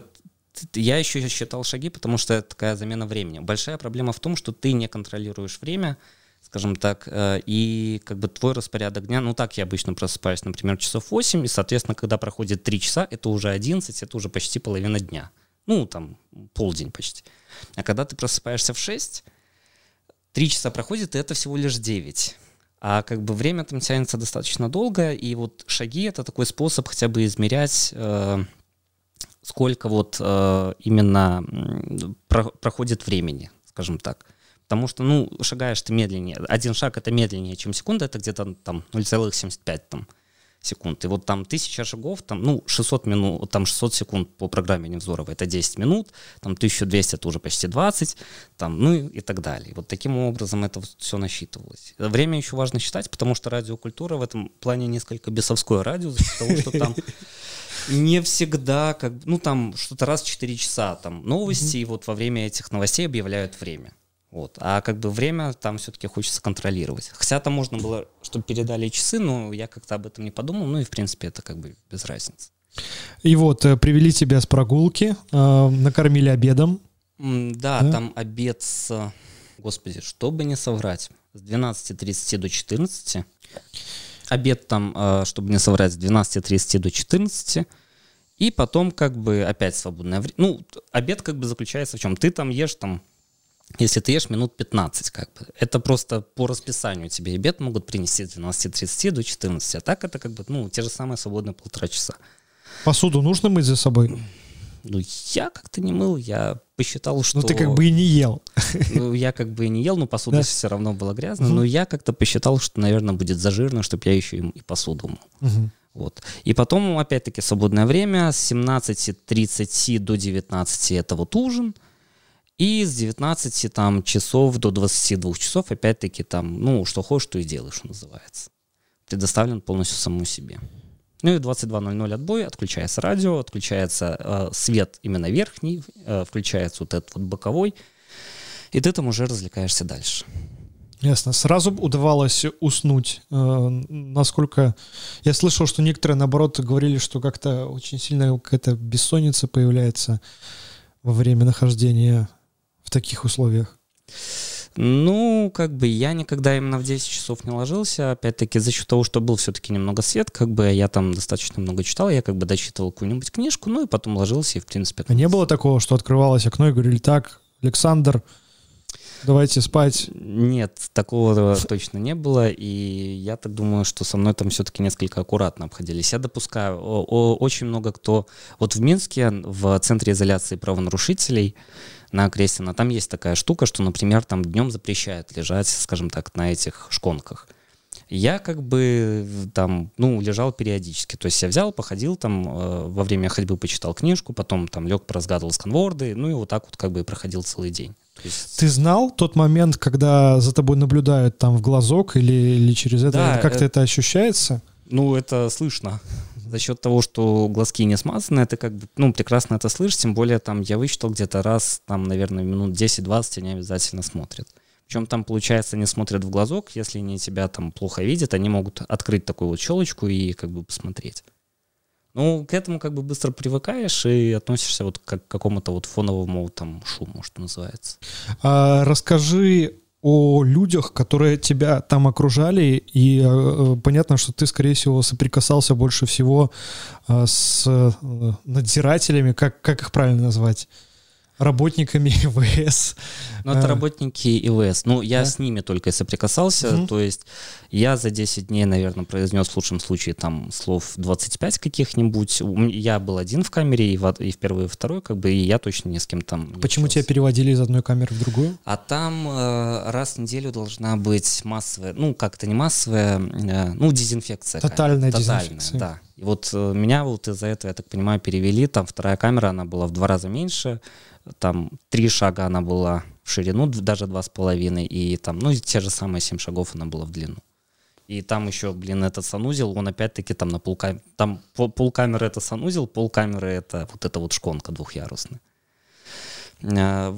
я еще считал шаги, потому что это такая замена времени. Большая проблема в том, что ты не контролируешь время, скажем так, э, и как бы твой распорядок дня, ну так я обычно просыпаюсь, например, часов 8, и, соответственно, когда проходит 3 часа, это уже 11, это уже почти половина дня. Ну, там, полдень почти. А когда ты просыпаешься в 6, 3 часа проходит, и это всего лишь 9. А как бы время там тянется достаточно долго, и вот шаги — это такой способ хотя бы измерять, э, сколько вот э, именно про проходит времени, скажем так. Потому что, ну, шагаешь ты медленнее. Один шаг — это медленнее, чем секунда, это где-то там 0,75 там секунд. И вот там тысяча шагов, там, ну, 600 минут, там 600 секунд по программе Невзорова, это 10 минут, там 1200 это уже почти 20, там, ну и, и так далее. Вот таким образом это все насчитывалось. Время еще важно считать, потому что радиокультура в этом плане несколько бесовское радио, за счет того, что там не всегда, как, ну, там что-то раз в 4 часа, там, новости, и вот во время этих новостей объявляют время. Вот. А как бы время там все-таки хочется контролировать. Хотя там можно было, чтобы передали часы, но я как-то об этом не подумал. Ну и в принципе это как бы без разницы. И вот э, привели тебя с прогулки, э, накормили обедом. да, да, там обед с, господи, чтобы не соврать, с 12.30 до 14. Обед там, э, чтобы не соврать, с 12.30 до 14. И потом как бы опять свободное время. Ну, обед как бы заключается в чем? Ты там ешь там если ты ешь минут 15, как бы. Это просто по расписанию тебе обед могут принести с 12.30 до 14, а так это как бы, ну, те же самые свободные полтора часа. Посуду нужно мыть за собой? Ну, я как-то не мыл, я посчитал, что... Ну, ты как бы и не ел. [LAUGHS] Ну, я как бы и не ел, но посуда да. все равно была грязная, угу. но я как-то посчитал, что, наверное, будет зажирно, чтобы я еще и посуду мыл. Угу. Вот. И потом, опять-таки, свободное время с 17.30 до 19 это вот ужин, и с 19 там, часов до 22 часов, опять-таки, там, ну, что хочешь, то и делаешь, что называется. Предоставлен полностью самому себе. Ну и 22.00 отбой, отключается радио, отключается э, свет именно верхний, э, включается вот этот вот боковой, и ты там уже развлекаешься дальше. Ясно. Сразу удавалось уснуть. Э, насколько я слышал, что некоторые, наоборот, говорили, что как-то очень сильно какая-то бессонница появляется во время нахождения таких условиях? Ну, как бы я никогда именно в 10 часов не ложился. Опять-таки, за счет того, что был все-таки немного свет, как бы я там достаточно много читал, я как бы дочитывал какую-нибудь книжку, ну и потом ложился, и в принципе... А не было такого, что открывалось окно и говорили, так, Александр, давайте спать? Нет, такого точно не было, и я так думаю, что со мной там все-таки несколько аккуратно обходились. Я допускаю, о, о, очень много кто... Вот в Минске, в Центре изоляции правонарушителей, на Крестина, там есть такая штука, что, например, там днем запрещают лежать, скажем так, на этих шконках. Я как бы там, ну, лежал периодически. То есть я взял, походил там, э, во время ходьбы почитал книжку, потом там лег, поразгадывал сканворды, ну и вот так вот как бы и проходил целый день. Есть... Ты знал тот момент, когда за тобой наблюдают там в глазок или, или через это? Да, Как-то это... это ощущается? Ну, это слышно за счет того, что глазки не смазаны, это как бы, ну, прекрасно это слышишь, тем более там я высчитал где-то раз, там, наверное, минут 10-20 они обязательно смотрят. Причем там, получается, они смотрят в глазок, если они тебя там плохо видят, они могут открыть такую вот щелочку и как бы посмотреть. Ну, к этому как бы быстро привыкаешь и относишься вот как к какому-то вот фоновому там шуму, что называется. А, расскажи о людях, которые тебя там окружали, и э, э, понятно, что ты, скорее всего, соприкасался больше всего э, с э, надзирателями, как, как их правильно назвать? Работниками [LAUGHS] ИВС. Ну, это а. работники ИВС. Ну, я да? с ними только соприкасался, угу. то есть я за 10 дней, наверное, произнес в лучшем случае там слов 25 каких-нибудь. Я был один в камере, и в, и в первый, и второй, как бы, и я точно ни с кем там Почему тебя переводили из одной камеры в другую? А там э, раз в неделю должна быть массовая, ну, как-то не массовая, э, ну, дезинфекция. Тотальная дезинфекция. да. И вот э, меня вот из-за этого, я так понимаю, перевели, там вторая камера, она была в два раза меньше, там три шага она была в ширину, даже два с половиной, и там, ну, те же самые семь шагов она была в длину. И там еще, блин, этот санузел, он опять-таки там на полкамеры, там полкамеры это санузел, полкамеры это вот эта вот шконка двухъярусная. А,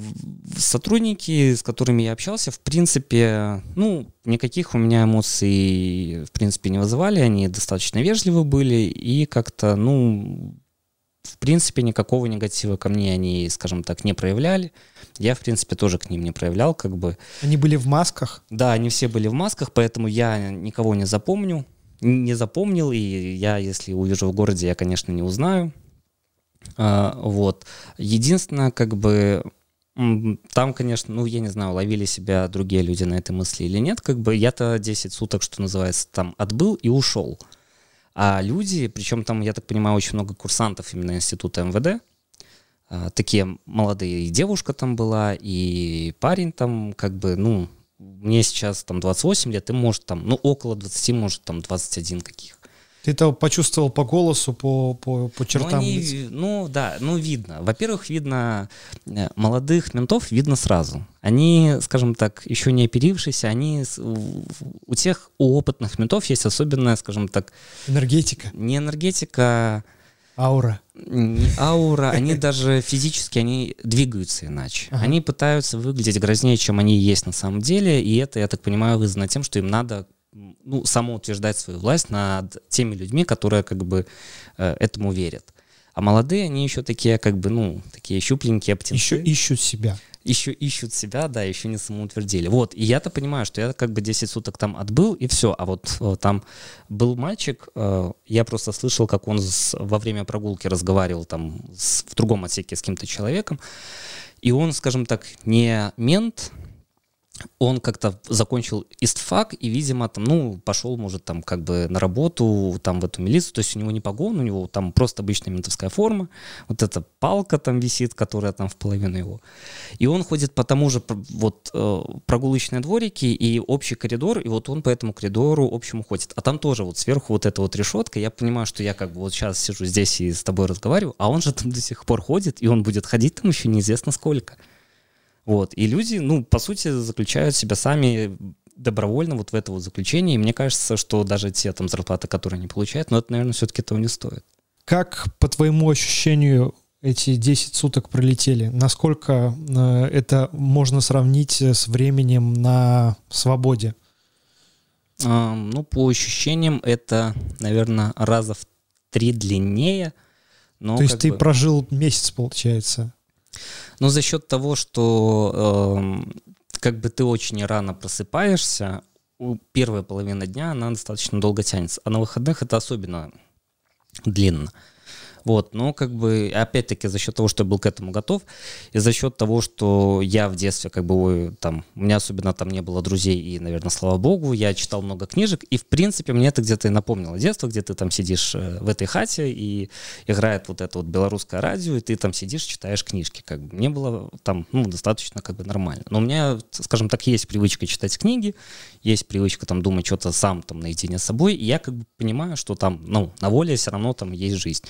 сотрудники, с которыми я общался, в принципе, ну, никаких у меня эмоций, в принципе, не вызывали, они достаточно вежливы были и как-то, ну, в принципе, никакого негатива ко мне они, скажем так, не проявляли. Я, в принципе, тоже к ним не проявлял, как бы. Они были в масках? Да, они все были в масках, поэтому я никого не запомню, не запомнил, и я, если увижу в городе, я, конечно, не узнаю. А, вот. Единственное, как бы, там, конечно, ну, я не знаю, ловили себя другие люди на этой мысли или нет, как бы я-то 10 суток, что называется, там отбыл и ушел. А люди, причем там, я так понимаю, очень много курсантов именно института МВД, а, такие молодые, и девушка там была, и парень там, как бы, ну, мне сейчас там 28 лет, и может там, ну, около 20, может там 21 каких. Ты это почувствовал по голосу, по, по, по чертам ну, они, лица? Ну, да, ну, видно. Во-первых, видно, э, молодых ментов видно сразу. Они, скажем так, еще не оперившиеся, они, у тех, у опытных ментов есть особенная, скажем так... Энергетика. Не энергетика, Аура. Не аура, они даже физически, они двигаются иначе. Ага. Они пытаются выглядеть грознее, чем они есть на самом деле, и это, я так понимаю, вызвано тем, что им надо ну, самоутверждать свою власть над теми людьми, которые как бы э, этому верят. А молодые, они еще такие, как бы, ну, такие щупленькие птенцы. Еще ищут себя. Еще ищут себя, да, еще не самоутвердили. Вот, и я-то понимаю, что я как бы 10 суток там отбыл, и все. А вот э, там был мальчик, э, я просто слышал, как он во время прогулки разговаривал там с, в другом отсеке с каким-то человеком, и он, скажем так, не мент, он как-то закончил истфак и, видимо, там, ну, пошел, может, там, как бы на работу, там, в эту милицию, то есть у него не погон, у него там просто обычная ментовская форма, вот эта палка там висит, которая там в половину его. И он ходит по тому же, вот, э, прогулочные дворики и общий коридор, и вот он по этому коридору общему ходит. А там тоже вот сверху вот эта вот решетка, я понимаю, что я как бы вот сейчас сижу здесь и с тобой разговариваю, а он же там до сих пор ходит, и он будет ходить там еще неизвестно сколько. Вот. И люди, ну, по сути, заключают себя сами добровольно вот в это вот заключение. И мне кажется, что даже те там зарплаты, которые они получают, но это, наверное, все-таки этого не стоит. Как, по твоему ощущению, эти 10 суток пролетели? Насколько э, это можно сравнить с временем на свободе? А, ну, по ощущениям, это, наверное, раза в три длиннее. Но То есть ты бы... прожил месяц, получается? Но за счет того, что э, как бы ты очень рано просыпаешься, первая половина дня, она достаточно долго тянется. А на выходных это особенно длинно. Вот, но как бы, опять-таки, за счет того, что я был к этому готов, и за счет того, что я в детстве, как бы, там, у меня особенно там не было друзей, и, наверное, слава богу, я читал много книжек, и, в принципе, мне это где-то и напомнило детство, где ты там сидишь э, в этой хате, и играет вот это вот белорусское радио, и ты там сидишь, читаешь книжки, как бы, мне было там, ну, достаточно, как бы, нормально. Но у меня, скажем так, есть привычка читать книги, есть привычка там думать что-то сам там наедине с собой, и я как бы понимаю, что там, ну, на воле все равно там есть жизнь.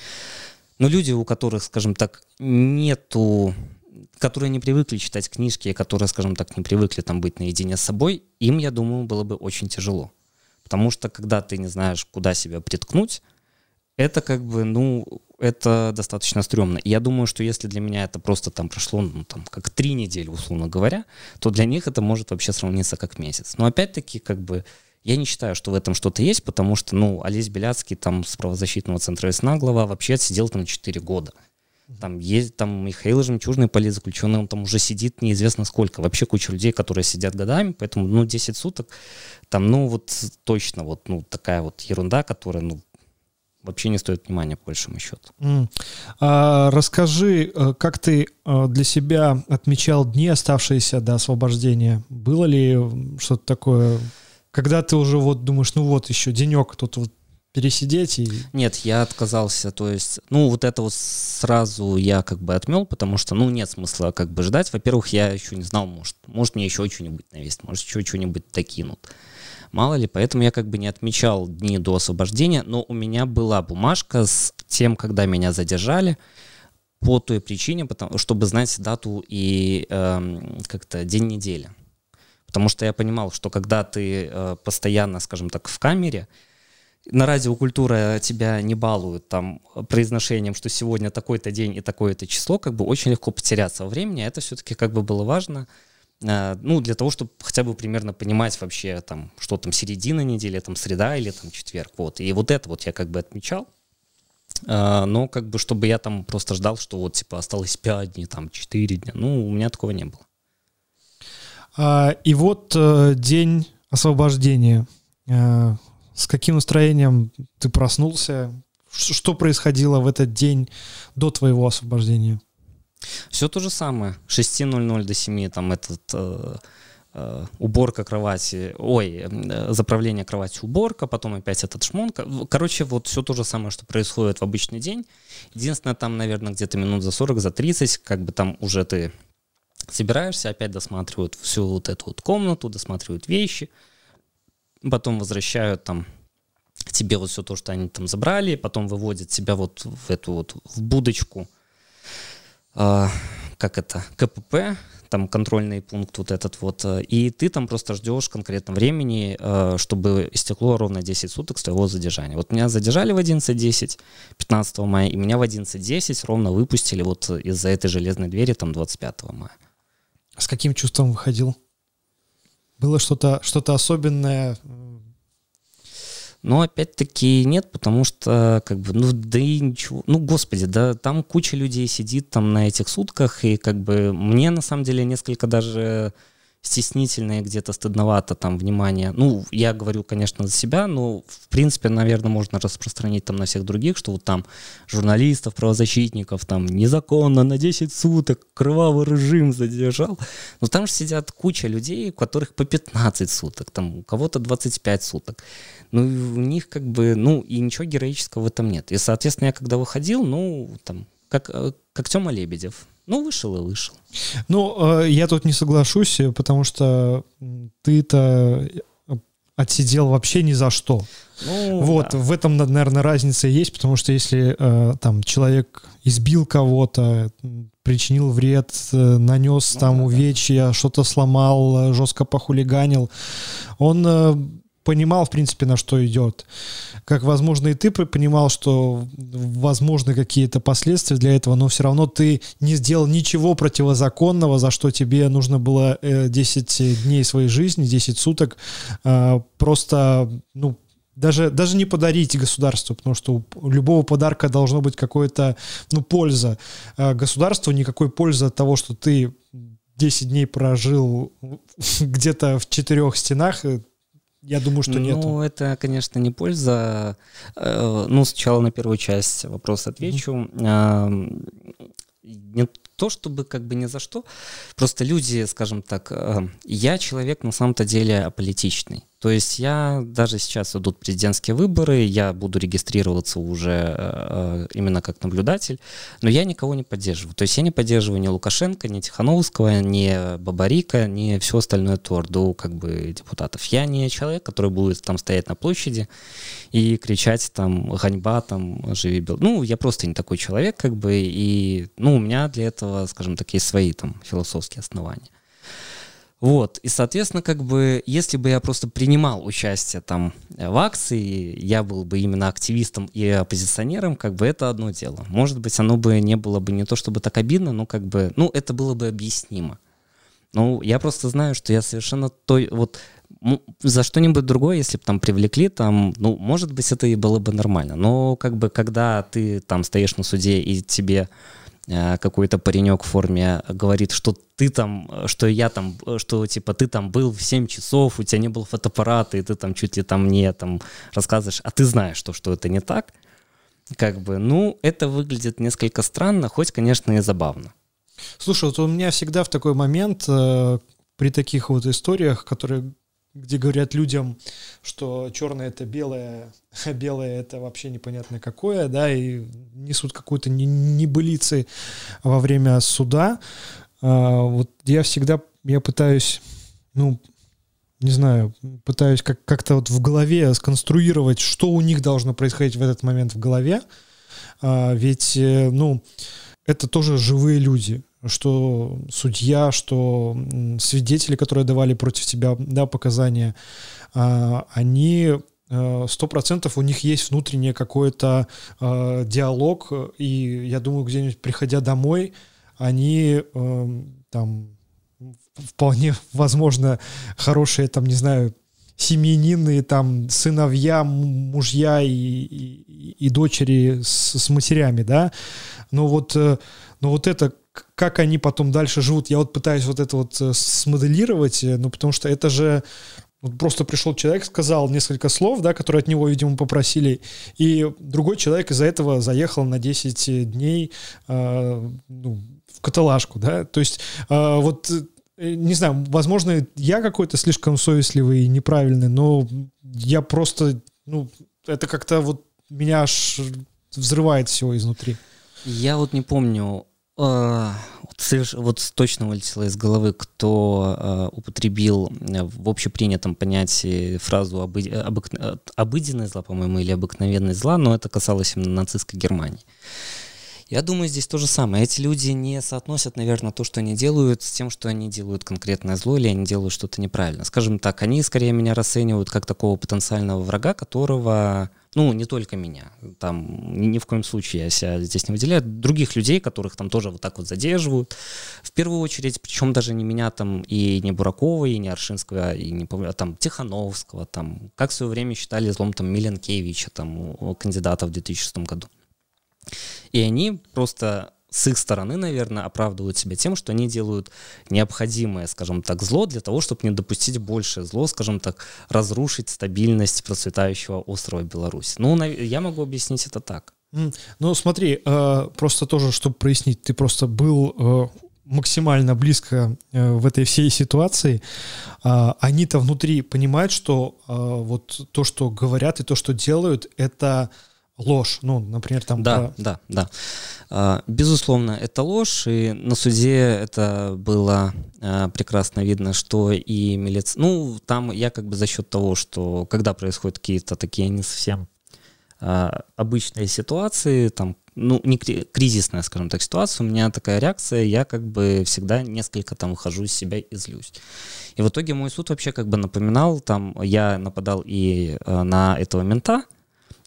Но люди, у которых, скажем так, нету которые не привыкли читать книжки, которые, скажем так, не привыкли там быть наедине с собой, им, я думаю, было бы очень тяжело. Потому что, когда ты не знаешь, куда себя приткнуть, это как бы, ну, это достаточно стрёмно. И я думаю, что если для меня это просто там прошло, ну, там, как три недели, условно говоря, то для них это может вообще сравниться как месяц. Но опять-таки, как бы, я не считаю, что в этом что-то есть, потому что, ну, Олесь Беляцкий там с правозащитного центра «Весна» глава вообще отсидел там 4 года. Там есть, там Михаил Жемчужный политзаключенный, он там уже сидит неизвестно сколько. Вообще куча людей, которые сидят годами, поэтому, ну, 10 суток, там, ну, вот точно вот, ну, такая вот ерунда, которая, ну, вообще не стоит внимания, по большому счету. Mm. А, расскажи, э, как ты э, для себя отмечал дни, оставшиеся до освобождения? Было ли что-то такое когда ты уже вот думаешь, ну вот еще денек тут вот пересидеть и... Нет, я отказался, то есть, ну, вот это вот сразу я как бы отмел, потому что, ну, нет смысла как бы ждать. Во-первых, я еще не знал, может, может мне еще что-нибудь навесить, может, еще что-нибудь докинут. Мало ли, поэтому я как бы не отмечал дни до освобождения, но у меня была бумажка с тем, когда меня задержали, по той причине, потому, чтобы знать дату и э, как-то день недели. потому что я понимал, что когда ты э, постоянно, скажем так, в камере, на радио тебя не балует там произношением, что сегодня такой-то день и такое-то число, как бы очень легко потеряться во времени, а это все-таки как бы было важно, ну, для того, чтобы хотя бы примерно понимать вообще там, что там середина недели, там среда или там четверг, вот. И вот это вот я как бы отмечал, э, но как бы чтобы я там просто ждал, что вот типа осталось 5 дней, там 4 дня, ну, у меня такого не было. А, и вот э, день освобождения. С каким настроением ты проснулся? Что происходило в этот день до твоего освобождения? Все то же самое. 6.00 до 7 там этот э, э, уборка кровати, ой, э, заправление кровати, уборка, потом опять этот шмонка. Короче, вот все то же самое, что происходит в обычный день. Единственное, там, наверное, где-то минут за 40, за 30, как бы там уже ты собираешься, опять досматривают всю вот эту вот комнату, досматривают вещи, потом возвращают там тебе вот все то, что они там забрали, потом выводят тебя вот в эту вот в будочку, э, как это, КПП, там контрольный пункт вот этот вот, э, и ты там просто ждешь конкретно времени, э, чтобы истекло ровно 10 суток с твоего задержания. Вот меня задержали в 11.10, 15 мая, и меня в 11.10 ровно выпустили вот из-за этой железной двери там 25 мая. С каким чувством выходил? Было что-то что особенное? Но опять-таки нет, потому что, как бы, ну да и ничего, ну господи, да там куча людей сидит там на этих сутках, и как бы мне на самом деле несколько даже стеснительное, где-то стыдновато там внимание. Ну, я говорю, конечно, за себя, но в принципе, наверное, можно распространить там на всех других, что вот там журналистов, правозащитников там незаконно на 10 суток кровавый режим задержал. Но там же сидят куча людей, у которых по 15 суток, там у кого-то 25 суток. Ну, у них как бы, ну, и ничего героического в этом нет. И, соответственно, я когда выходил, ну, там, как, э, как Тёма Лебедев, ну, вышел и вышел. Ну, э, я тут не соглашусь, потому что ты-то отсидел вообще ни за что. Ну, вот, да. в этом, наверное, разница есть, потому что если э, там человек избил кого-то, причинил вред, э, нанес ну, там да, увечья, да. что-то сломал, жестко похулиганил, он э, понимал, в принципе, на что идет. Как, возможно, и ты понимал, что возможны какие-то последствия для этого, но все равно ты не сделал ничего противозаконного, за что тебе нужно было 10 э, дней своей жизни, 10 суток а, просто, ну, даже, даже не подарить государству, потому что у любого подарка должно быть какое-то, ну, польза. А государству никакой пользы от того, что ты 10 дней прожил [LAUGHS] где-то в четырех стенах, э, я думаю, что нет. Ну, это, конечно, не польза. Э, ну, сначала на первую часть вопрос отвечу. Mm-hmm. Не то, чтобы как бы ни за что, просто люди, скажем так, э, я человек на самом-то деле аполитичный. То есть я даже сейчас идут президентские выборы, я буду регистрироваться уже э, именно как наблюдатель, но я никого не поддерживаю. То есть я не поддерживаю ни Лукашенко, ни Тихановского, ни Бабарика, ни все остальное ту орду как бы депутатов. Я не человек, который будет там стоять на площади и кричать там «ганьба», там «живи бел». Ну, я просто не такой человек, как бы, и, ну, у меня для этого, скажем так, есть свои там философские основания. Вот, и, соответственно, как бы, если бы я просто принимал участие там в акции, я был бы именно активистом и оппозиционером, как бы это одно дело. Может быть, оно бы не было бы не то чтобы так обидно, но как бы, ну, это было бы объяснимо. Ну, я просто знаю, что я совершенно той, вот, за что-нибудь другое, если бы там привлекли, там, ну, может быть, это и было бы нормально. Но как бы, когда ты там стоишь на суде и тебе Э, какой-то паренек в форме говорит, что ты там, что я там, что типа ты там был в 7 часов, у тебя не было фотоаппарата, и ты там чуть ли там мне там рассказываешь, а ты знаешь, что, что это не так, как бы, ну, это выглядит несколько странно, хоть, конечно, и забавно. Слушай, вот у меня всегда в такой момент э, при таких вот историях, которые где говорят людям, что черное это белое, а белое это вообще непонятно какое, да, и несут какую-то небылицы во время суда. А, вот я всегда, я пытаюсь, ну, не знаю, пытаюсь как- как-то вот в голове сконструировать, что у них должно происходить в этот момент в голове. А, ведь, э, ну, это тоже живые люди. Что судья, что свидетели, которые давали против тебя да, показания, а, они э, сто процентов у них есть внутренний какой-то э, диалог, и я думаю, где-нибудь приходя домой, они э, там вполне возможно хорошие, там, не знаю, семьянины, там, сыновья, мужья и, и, и дочери с, с матерями, да, но вот, но вот это как они потом дальше живут, я вот пытаюсь вот это вот э, смоделировать, э, ну, потому что это же вот просто пришел человек, сказал несколько слов, да, которые от него, видимо, попросили, и другой человек из-за этого заехал на 10 дней э, ну, в каталажку, да, то есть э, вот э, не знаю, возможно, я какой-то слишком совестливый и неправильный, но я просто, ну, это как-то вот меня аж взрывает всего изнутри. Я вот не помню, а, вот, точно вылетело из головы, кто э, употребил э, в общепринятом понятии фразу обы, обык, обыденное зла, по-моему, или обыкновенное зла, но это касалось именно нацистской Германии. Я думаю, здесь то же самое. Эти люди не соотносят, наверное, то, что они делают, с тем, что они делают конкретное зло или они делают что-то неправильно. Скажем так, они скорее меня расценивают как такого потенциального врага, которого ну, не только меня, там ни, ни в коем случае я себя здесь не выделяю, других людей, которых там тоже вот так вот задерживают. В первую очередь, причем даже не меня там и не Буракова, и не Аршинского, и не а там Тихановского, там, как в свое время считали злом там Миленкевича, там, кандидата в 2006 году. И они просто с их стороны, наверное, оправдывают себя тем, что они делают необходимое, скажем так, зло для того, чтобы не допустить большее зло, скажем так, разрушить стабильность процветающего острова Беларусь. Ну, я могу объяснить это так. Ну, смотри, э, просто тоже, чтобы прояснить, ты просто был э, максимально близко э, в этой всей ситуации, они-то внутри понимают, что вот то, что говорят и то, что делают, это ложь. Ну, например, там... Да, про... да, да. А, безусловно, это ложь, и на суде это было а, прекрасно видно, что и милиция... Ну, там я как бы за счет того, что когда происходят какие-то такие не совсем а, обычные ситуации, там, ну, не кризисная, скажем так, ситуация, у меня такая реакция, я как бы всегда несколько там выхожу из себя и злюсь. И в итоге мой суд вообще как бы напоминал, там, я нападал и на этого мента,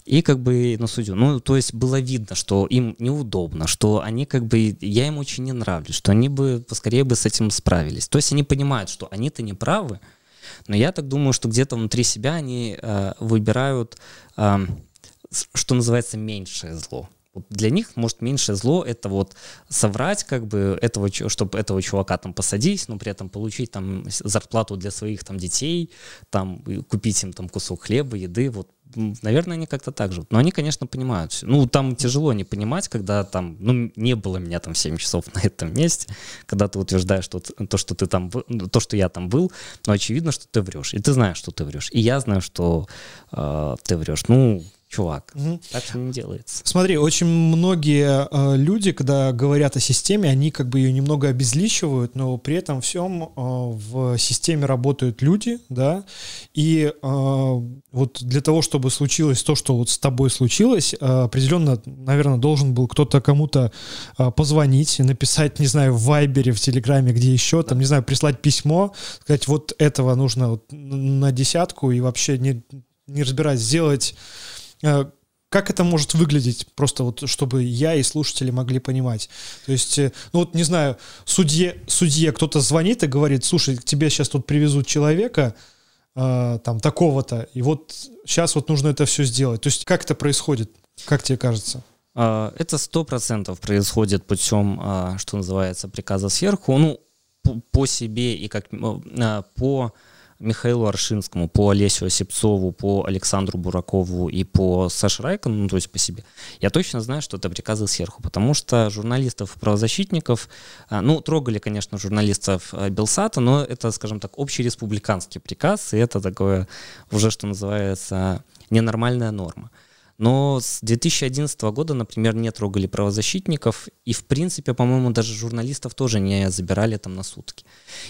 и как бы на судью. Ну, то есть было видно, что им неудобно, что они как бы, я им очень не нравлюсь, что они бы поскорее бы с этим справились. То есть они понимают, что они-то не правы, но я так думаю, что где-то внутри себя они э, выбирают, э, что называется, меньшее зло. Вот для них, может, меньшее зло это вот соврать, как бы, этого, чтобы этого чувака там посадить, но при этом получить там зарплату для своих там детей, там купить им там кусок хлеба, еды, вот наверное, они как-то так живут. Но они, конечно, понимают. Ну, там тяжело не понимать, когда там, ну, не было меня там 7 часов [LAUGHS] на этом месте, когда ты утверждаешь, что то, что ты там, то, что я там был, но очевидно, что ты врешь. И ты знаешь, что ты врешь. И я знаю, что э, ты врешь. Ну, чувак. Угу. Так что не делается. Смотри, очень многие э, люди, когда говорят о системе, они как бы ее немного обезличивают, но при этом всем э, в системе работают люди, да, и э, вот для того, чтобы случилось то, что вот с тобой случилось, э, определенно, наверное, должен был кто-то кому-то э, позвонить, написать, не знаю, в Вайбере, в Телеграме, где еще, там, не знаю, прислать письмо, сказать, вот этого нужно вот на десятку и вообще не, не разбирать, сделать как это может выглядеть, просто вот, чтобы я и слушатели могли понимать? То есть, э, ну вот, не знаю, судье, судье кто-то звонит и говорит, слушай, к тебе сейчас тут привезут человека, э, там, такого-то, и вот сейчас вот нужно это все сделать. То есть, как это происходит, как тебе кажется? А, это сто процентов происходит путем, а, что называется, приказа сверху, ну, по себе и как а, по Михаилу Аршинскому, по Олесю Осипцову, по Александру Буракову и по Саше Райкону, ну, то есть по себе, я точно знаю, что это приказы сверху, потому что журналистов правозащитников, а, ну, трогали, конечно, журналистов а, Белсата, но это, скажем так, общереспубликанский приказ, и это такое уже, что называется, ненормальная норма. Но с 2011 года, например, не трогали правозащитников, и, в принципе, по-моему, даже журналистов тоже не забирали там на сутки.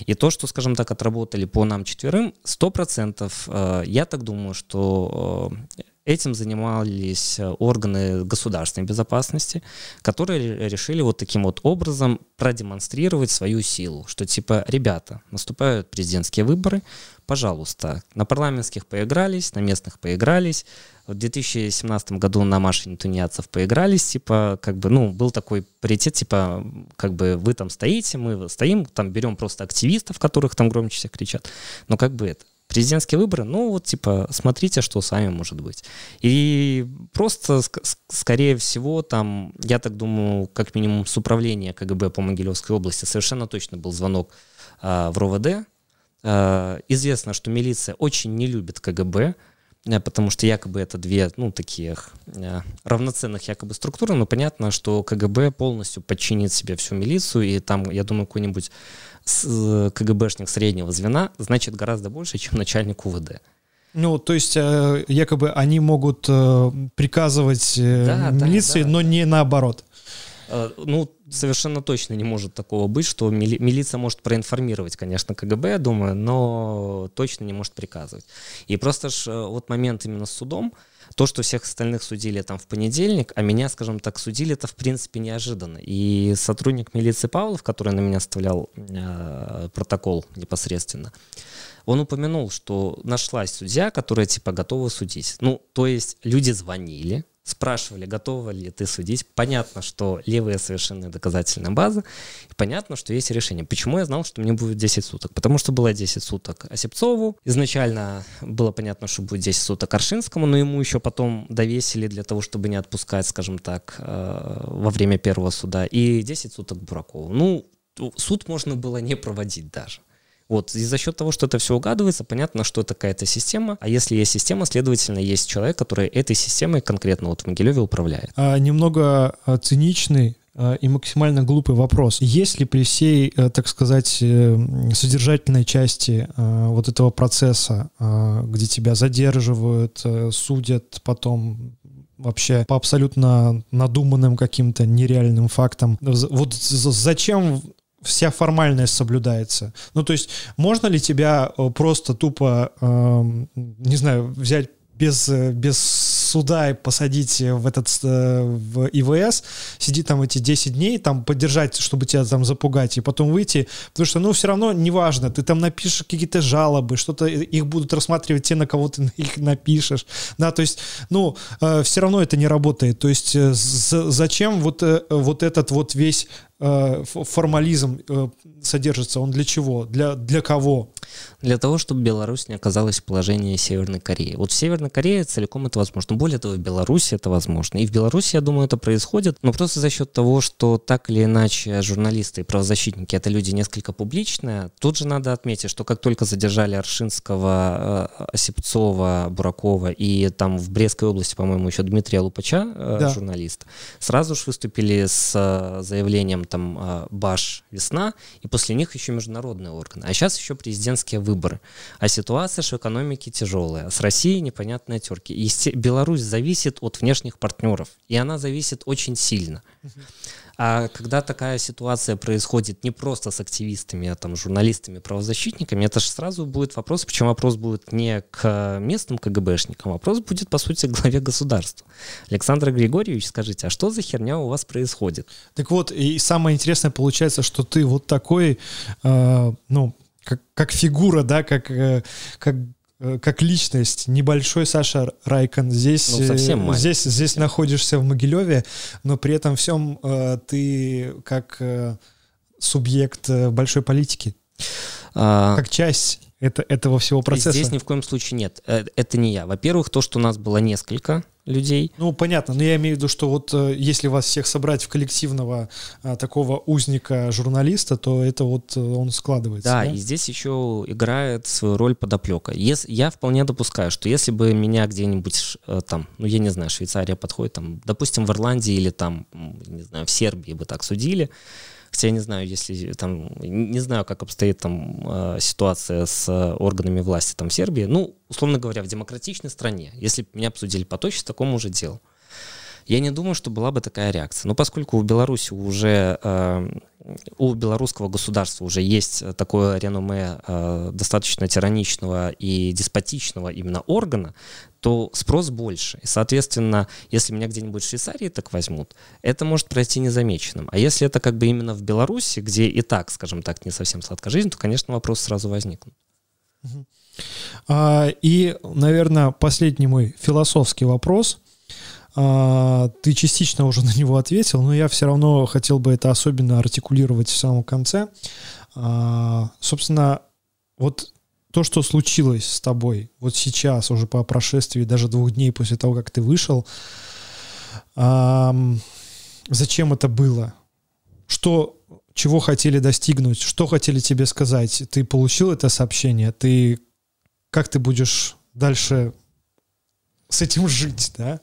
И то, что, скажем так, отработали по нам четверым, 100%, э, я так думаю, что э, Этим занимались э, органы государственной безопасности, которые решили вот таким вот образом продемонстрировать свою силу, что типа, ребята, наступают президентские выборы, пожалуйста, на парламентских поигрались, на местных поигрались, в 2017 году на Машине тунеядцев поигрались, типа, как бы, ну, был такой паритет, типа, как бы вы там стоите, мы стоим, там берем просто активистов, которых там громче всех кричат, но как бы это, президентские выборы, ну вот типа смотрите, что с вами может быть. И просто, скорее всего, там, я так думаю, как минимум с управления КГБ по Могилевской области совершенно точно был звонок а, в РОВД. А, известно, что милиция очень не любит КГБ, потому что якобы это две, ну, таких а, равноценных якобы структуры, но понятно, что КГБ полностью подчинит себе всю милицию, и там, я думаю, какой-нибудь Э, КГБшник среднего звена значит гораздо больше, чем начальник УВД. Ну, то есть э, якобы они могут э, приказывать да, милиции, да, да. но не наоборот. Ну, совершенно точно не может такого быть, что мили милиция может проинформировать, конечно, КГБ, я думаю, но точно не может приказывать. И просто ж вот момент именно с судом, то, что всех остальных судили там в понедельник, а меня, скажем так, судили, это в принципе неожиданно. И сотрудник милиции Павлов, который на меня оставлял э, протокол непосредственно, он упомянул, что нашлась судья, которая типа готова судить. Ну, то есть люди звонили, спрашивали, готова ли ты судить. Понятно, что левая совершенная доказательная база. И понятно, что есть решение. Почему я знал, что мне будет 10 суток? Потому что было 10 суток Осипцову. Изначально было понятно, что будет 10 суток Аршинскому, но ему еще потом довесили для того, чтобы не отпускать, скажем так, э, во время первого суда. И 10 суток Буракову. Ну, суд можно было не проводить даже. Вот, и за счет того, что это все угадывается, понятно, что это какая-то система, а если есть система, следовательно, есть человек, который этой системой конкретно вот в Могилеве управляет. А, немного а, циничный а, и максимально глупый вопрос. Есть ли при всей, э, так сказать, э, содержательной части а, вот этого процесса, где тебя задерживают, э, судят, потом вообще по абсолютно надуманным каким-то нереальным фактам. Вот зачем вся формальность соблюдается. Ну, то есть, можно ли тебя э, просто тупо, э, не знаю, взять без, э, без суда и посадить в этот э, в ИВС, сидеть там эти 10 дней, там поддержать, чтобы тебя там запугать, и потом выйти, потому что, ну, все равно неважно, ты там напишешь какие-то жалобы, что-то их будут рассматривать те, на кого ты [LAUGHS] их напишешь, да, то есть, ну, э, все равно это не работает, то есть э, зачем вот, э, вот этот вот весь э, формализм э, содержится, он для чего, для, для кого? Для того, чтобы Беларусь не оказалась в положении Северной Кореи. Вот в Северной Корее целиком это возможно. Более того, в Беларуси это возможно. И в Беларуси, я думаю, это происходит, но просто за счет того, что так или иначе журналисты и правозащитники — это люди несколько публичные, тут же надо отметить, что как только задержали Аршинского, э, Осипцова, Буракова и там в Брестской области, по-моему, еще Дмитрия Лупача, э, да. журналист, сразу же выступили с э, заявлением там «Баш, весна», и после них еще международные органы. А сейчас еще президентские выборы. А ситуация же экономики тяжелая. С Россией непонятные терки. И Беларусь зависит от внешних партнеров. И она зависит очень сильно. А когда такая ситуация происходит не просто с активистами, а там журналистами, правозащитниками, это же сразу будет вопрос, причем вопрос будет не к местным КГБшникам, вопрос будет, по сути, к главе государства. Александр Григорьевич, скажите, а что за херня у вас происходит? Так вот, и самое интересное получается, что ты вот такой, э, ну, как, как фигура, да, как, э, как как личность небольшой Саша Райкон. Здесь, ну, совсем э, здесь, здесь находишься в Могилеве, но при этом всем э, ты как э, субъект э, большой политики, а... как часть это, этого всего процесса. Здесь ни в коем случае нет. Это не я. Во-первых, то, что у нас было несколько людей. Ну, понятно, но я имею в виду, что вот э, если вас всех собрать в коллективного а, такого узника-журналиста, то это вот э, он складывается. Да, да, и здесь еще играет свою роль подоплека. Если, я вполне допускаю, что если бы меня где-нибудь там, ну, я не знаю, Швейцария подходит, там, допустим, в Ирландии или там, не знаю, в Сербии бы так судили, Хотя я не знаю, если там, не знаю, как обстоит там э, ситуация с э, органами власти там в Сербии. Ну, условно говоря, в демократичной стране, если бы меня обсудили поточно, такому уже делу. Я не думаю, что была бы такая реакция. Но поскольку у Беларуси уже э, у белорусского государства уже есть такое реноме э, достаточно тираничного и деспотичного именно органа, то спрос больше. И, соответственно, если меня где-нибудь в Швейцарии так возьмут, это может пройти незамеченным. А если это как бы именно в Беларуси, где и так, скажем так, не совсем сладкая жизнь, то, конечно, вопрос сразу возникнут. А, и, наверное, последний мой философский вопрос. А, ты частично уже [LAUGHS] на него ответил, но я все равно хотел бы это особенно артикулировать в самом конце. А, собственно, вот то, что случилось с тобой вот сейчас, уже по прошествии даже двух дней после того, как ты вышел, зачем это было? Что, чего хотели достигнуть? Что хотели тебе сказать? Ты получил это сообщение? Ты как ты будешь дальше с этим жить, да?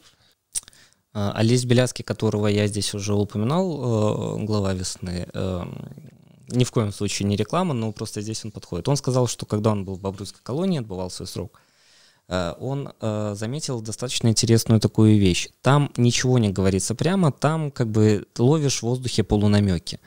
А, Олесь Беляцкий, которого я здесь уже упоминал, э, глава весны, э, ни в коем случае не реклама, но просто здесь он подходит. Он сказал, что когда он был в Бобруйской колонии, отбывал свой срок, э, он заметил достаточно интересную такую вещь. Там ничего не говорится прямо, там как бы ловишь в воздухе полунамеки.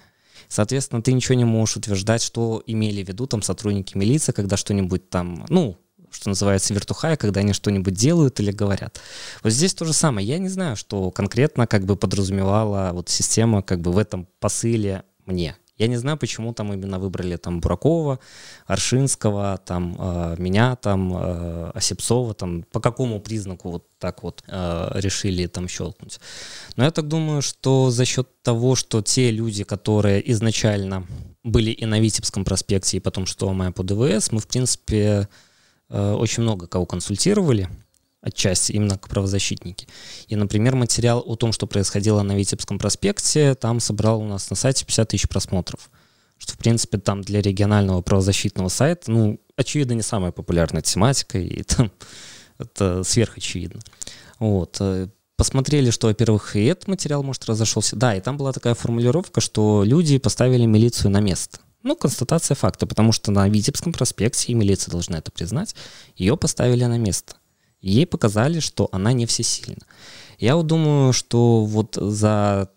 Соответственно, ты ничего не можешь утверждать, что имели в виду там сотрудники милиции, когда что-нибудь там, ну, что называется, вертухая, когда они что-нибудь делают или говорят. Вот здесь то же самое. Я не знаю, что конкретно как бы подразумевала вот система как бы в этом посыле мне. Я не знаю, почему там именно выбрали там Буракова, Аршинского, там э, меня, там э, Осипцова, там по какому признаку вот так вот э, решили там щелкнуть. Но я так думаю, что за счет того, что те люди, которые изначально были и на Витебском проспекте, и потом что моя по ДВС, мы в принципе Э, очень много кого консультировали, отчасти именно к правозащитники. И, например, материал о том, что происходило на Витебском проспекте, там собрал у нас на сайте 50 тысяч просмотров. Что, в принципе, там для регионального правозащитного сайта, ну, очевидно, не самая популярная тематика, и [LAUGHS] там это сверхочевидно. Вот. Э, посмотрели, что, во-первых, и этот материал, может, разошелся. Да, и там была такая формулировка, что люди поставили милицию на место. Ну, констатация факта, потому что на Витебском проспекте, и милиция должна это признать, ее поставили на место. Ей показали, что она не всесильна. Я вот думаю, что вот за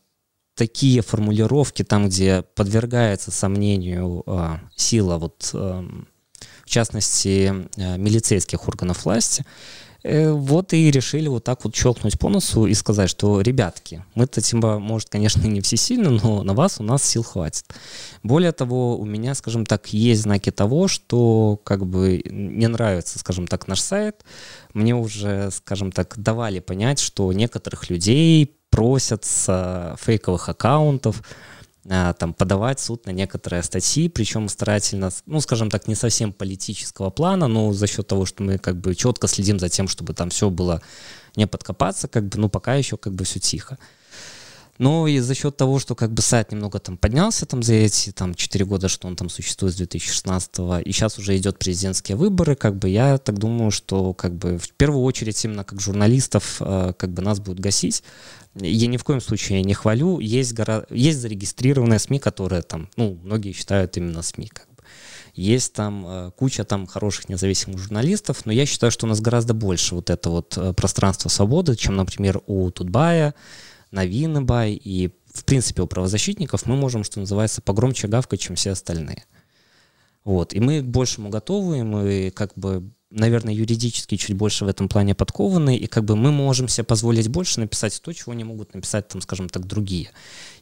такие формулировки, там, где подвергается сомнению э, сила, вот, э, в частности, э, милицейских органов власти, вот и решили вот так вот щелкнуть по носу и сказать, что, ребятки, мы-то, типа, может, конечно, не все сильно, но на вас у нас сил хватит. Более того, у меня, скажем так, есть знаки того, что как бы не нравится, скажем так, наш сайт. Мне уже, скажем так, давали понять, что некоторых людей просят с фейковых аккаунтов там, подавать суд на некоторые статьи, причем старательно, ну, скажем так, не совсем политического плана, но за счет того, что мы как бы четко следим за тем, чтобы там все было не подкопаться, как бы, ну, пока еще как бы все тихо. Но и за счет того, что как бы сайт немного там поднялся там за эти там 4 года, что он там существует с 2016 и сейчас уже идет президентские выборы, как бы я так думаю, что как бы в первую очередь именно как журналистов э, как бы нас будут гасить. Я ни в коем случае не хвалю. Есть, гора... есть зарегистрированные СМИ, которые там, ну, многие считают именно СМИ, как. Есть там э, куча там хороших независимых журналистов, но я считаю, что у нас гораздо больше вот это вот э, пространство свободы, чем, например, у Тутбая, Новинабай и, в принципе, у правозащитников мы можем, что называется, погромче гавкать, чем все остальные. Вот. И мы к большему готовы, мы как бы, наверное, юридически чуть больше в этом плане подкованы, и как бы мы можем себе позволить больше написать то, чего не могут написать, там, скажем так, другие.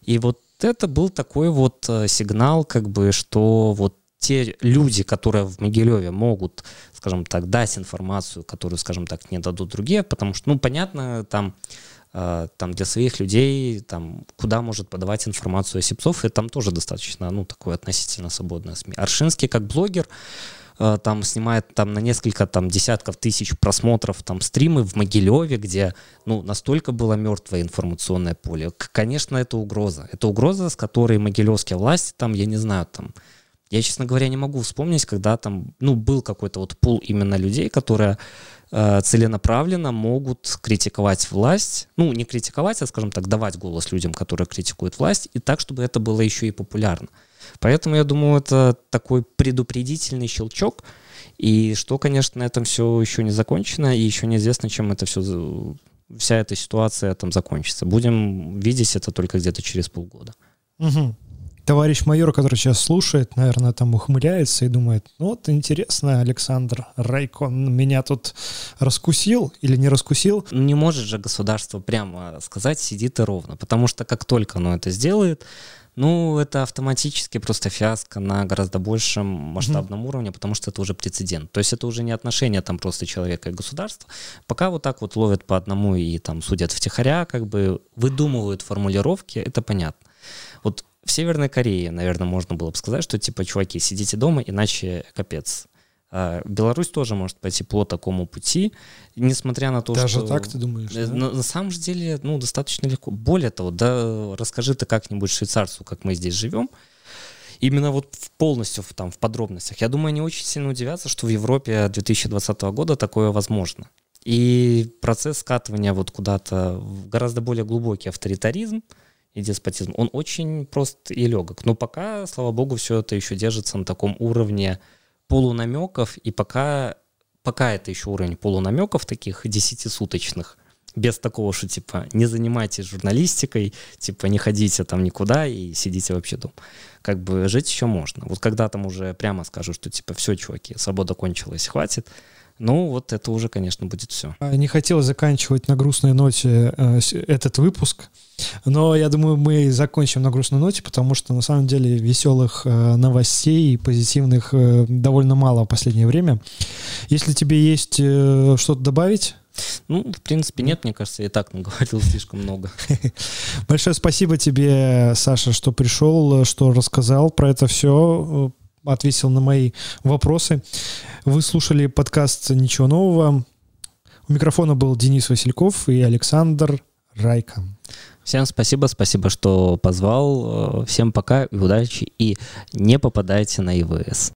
И вот это был такой вот э, сигнал, как бы, что вот те люди, которые в Могилеве могут, скажем так, дать информацию, которую, скажем так, не дадут другие, потому что, ну, понятно, там там для своих людей, там, куда может подавать информацию Осипцов, и там тоже достаточно, ну, такое относительно свободное СМИ. Аршинский как блогер, э, там снимает там на несколько там десятков тысяч просмотров там стримы в Могилеве, где ну настолько было мертвое информационное поле. Конечно, это угроза. Это угроза, с которой могилевские власти там, я не знаю, там я, честно говоря, не могу вспомнить, когда там, ну, был какой-то вот пул именно людей, которые Э, целенаправленно могут критиковать власть, ну, не критиковать, а, скажем так, давать голос людям, которые критикуют власть, и так, чтобы это было еще и популярно. Поэтому, я думаю, это такой предупредительный щелчок, и что, конечно, на этом все еще не закончено, и еще неизвестно, чем это все вся эта ситуация там закончится. Будем видеть это только где-то через полгода. Угу. Товарищ майор, который сейчас слушает, наверное, там ухмыляется и думает, ну вот интересно, Александр Райкон меня тут раскусил или не раскусил? Не может же государство прямо сказать, сидит и ровно, потому что как только оно это сделает, ну, это автоматически просто фиаско на гораздо большем масштабном mm-hmm. уровне, потому что это уже прецедент. То есть это уже не отношения там просто человека и государства. Пока вот так вот ловят по одному и там судят втихаря, как бы выдумывают формулировки, это понятно. В Северной Корее, наверное, можно было бы сказать, что типа, чуваки, сидите дома, иначе капец. А Беларусь тоже может пойти по такому пути, несмотря на то, Даже что... Даже так, ты думаешь? Да? На, на самом деле, ну, достаточно легко. Более того, да, расскажи ты как-нибудь швейцарцу, как мы здесь живем, именно вот полностью в, там, в подробностях. Я думаю, они очень сильно удивятся, что в Европе 2020 года такое возможно. И процесс скатывания вот куда-то в гораздо более глубокий авторитаризм, и деспотизм, он очень прост и легок. Но пока, слава богу, все это еще держится на таком уровне полунамеков, и пока, пока это еще уровень полунамеков таких десятисуточных, без такого, что типа не занимайтесь журналистикой, типа не ходите там никуда и сидите вообще дома. Как бы жить еще можно. Вот когда там уже прямо скажу, что типа все, чуваки, свобода кончилась, хватит, ну, вот это уже, конечно, будет все. Не хотел заканчивать на грустной ноте э, этот выпуск, но я думаю, мы закончим на грустной ноте, потому что на самом деле веселых э, новостей и позитивных э, довольно мало в последнее время. Если тебе есть что-то добавить? Ну, в принципе, нет, мне кажется, я и так наговорил слишком много. [LAUGHS] Большое спасибо тебе, Саша, что пришел, что рассказал про это все ответил на мои вопросы. Вы слушали подкаст «Ничего нового». У микрофона был Денис Васильков и Александр Райка. Всем спасибо, спасибо, что позвал. Всем пока и удачи. И не попадайте на ИВС.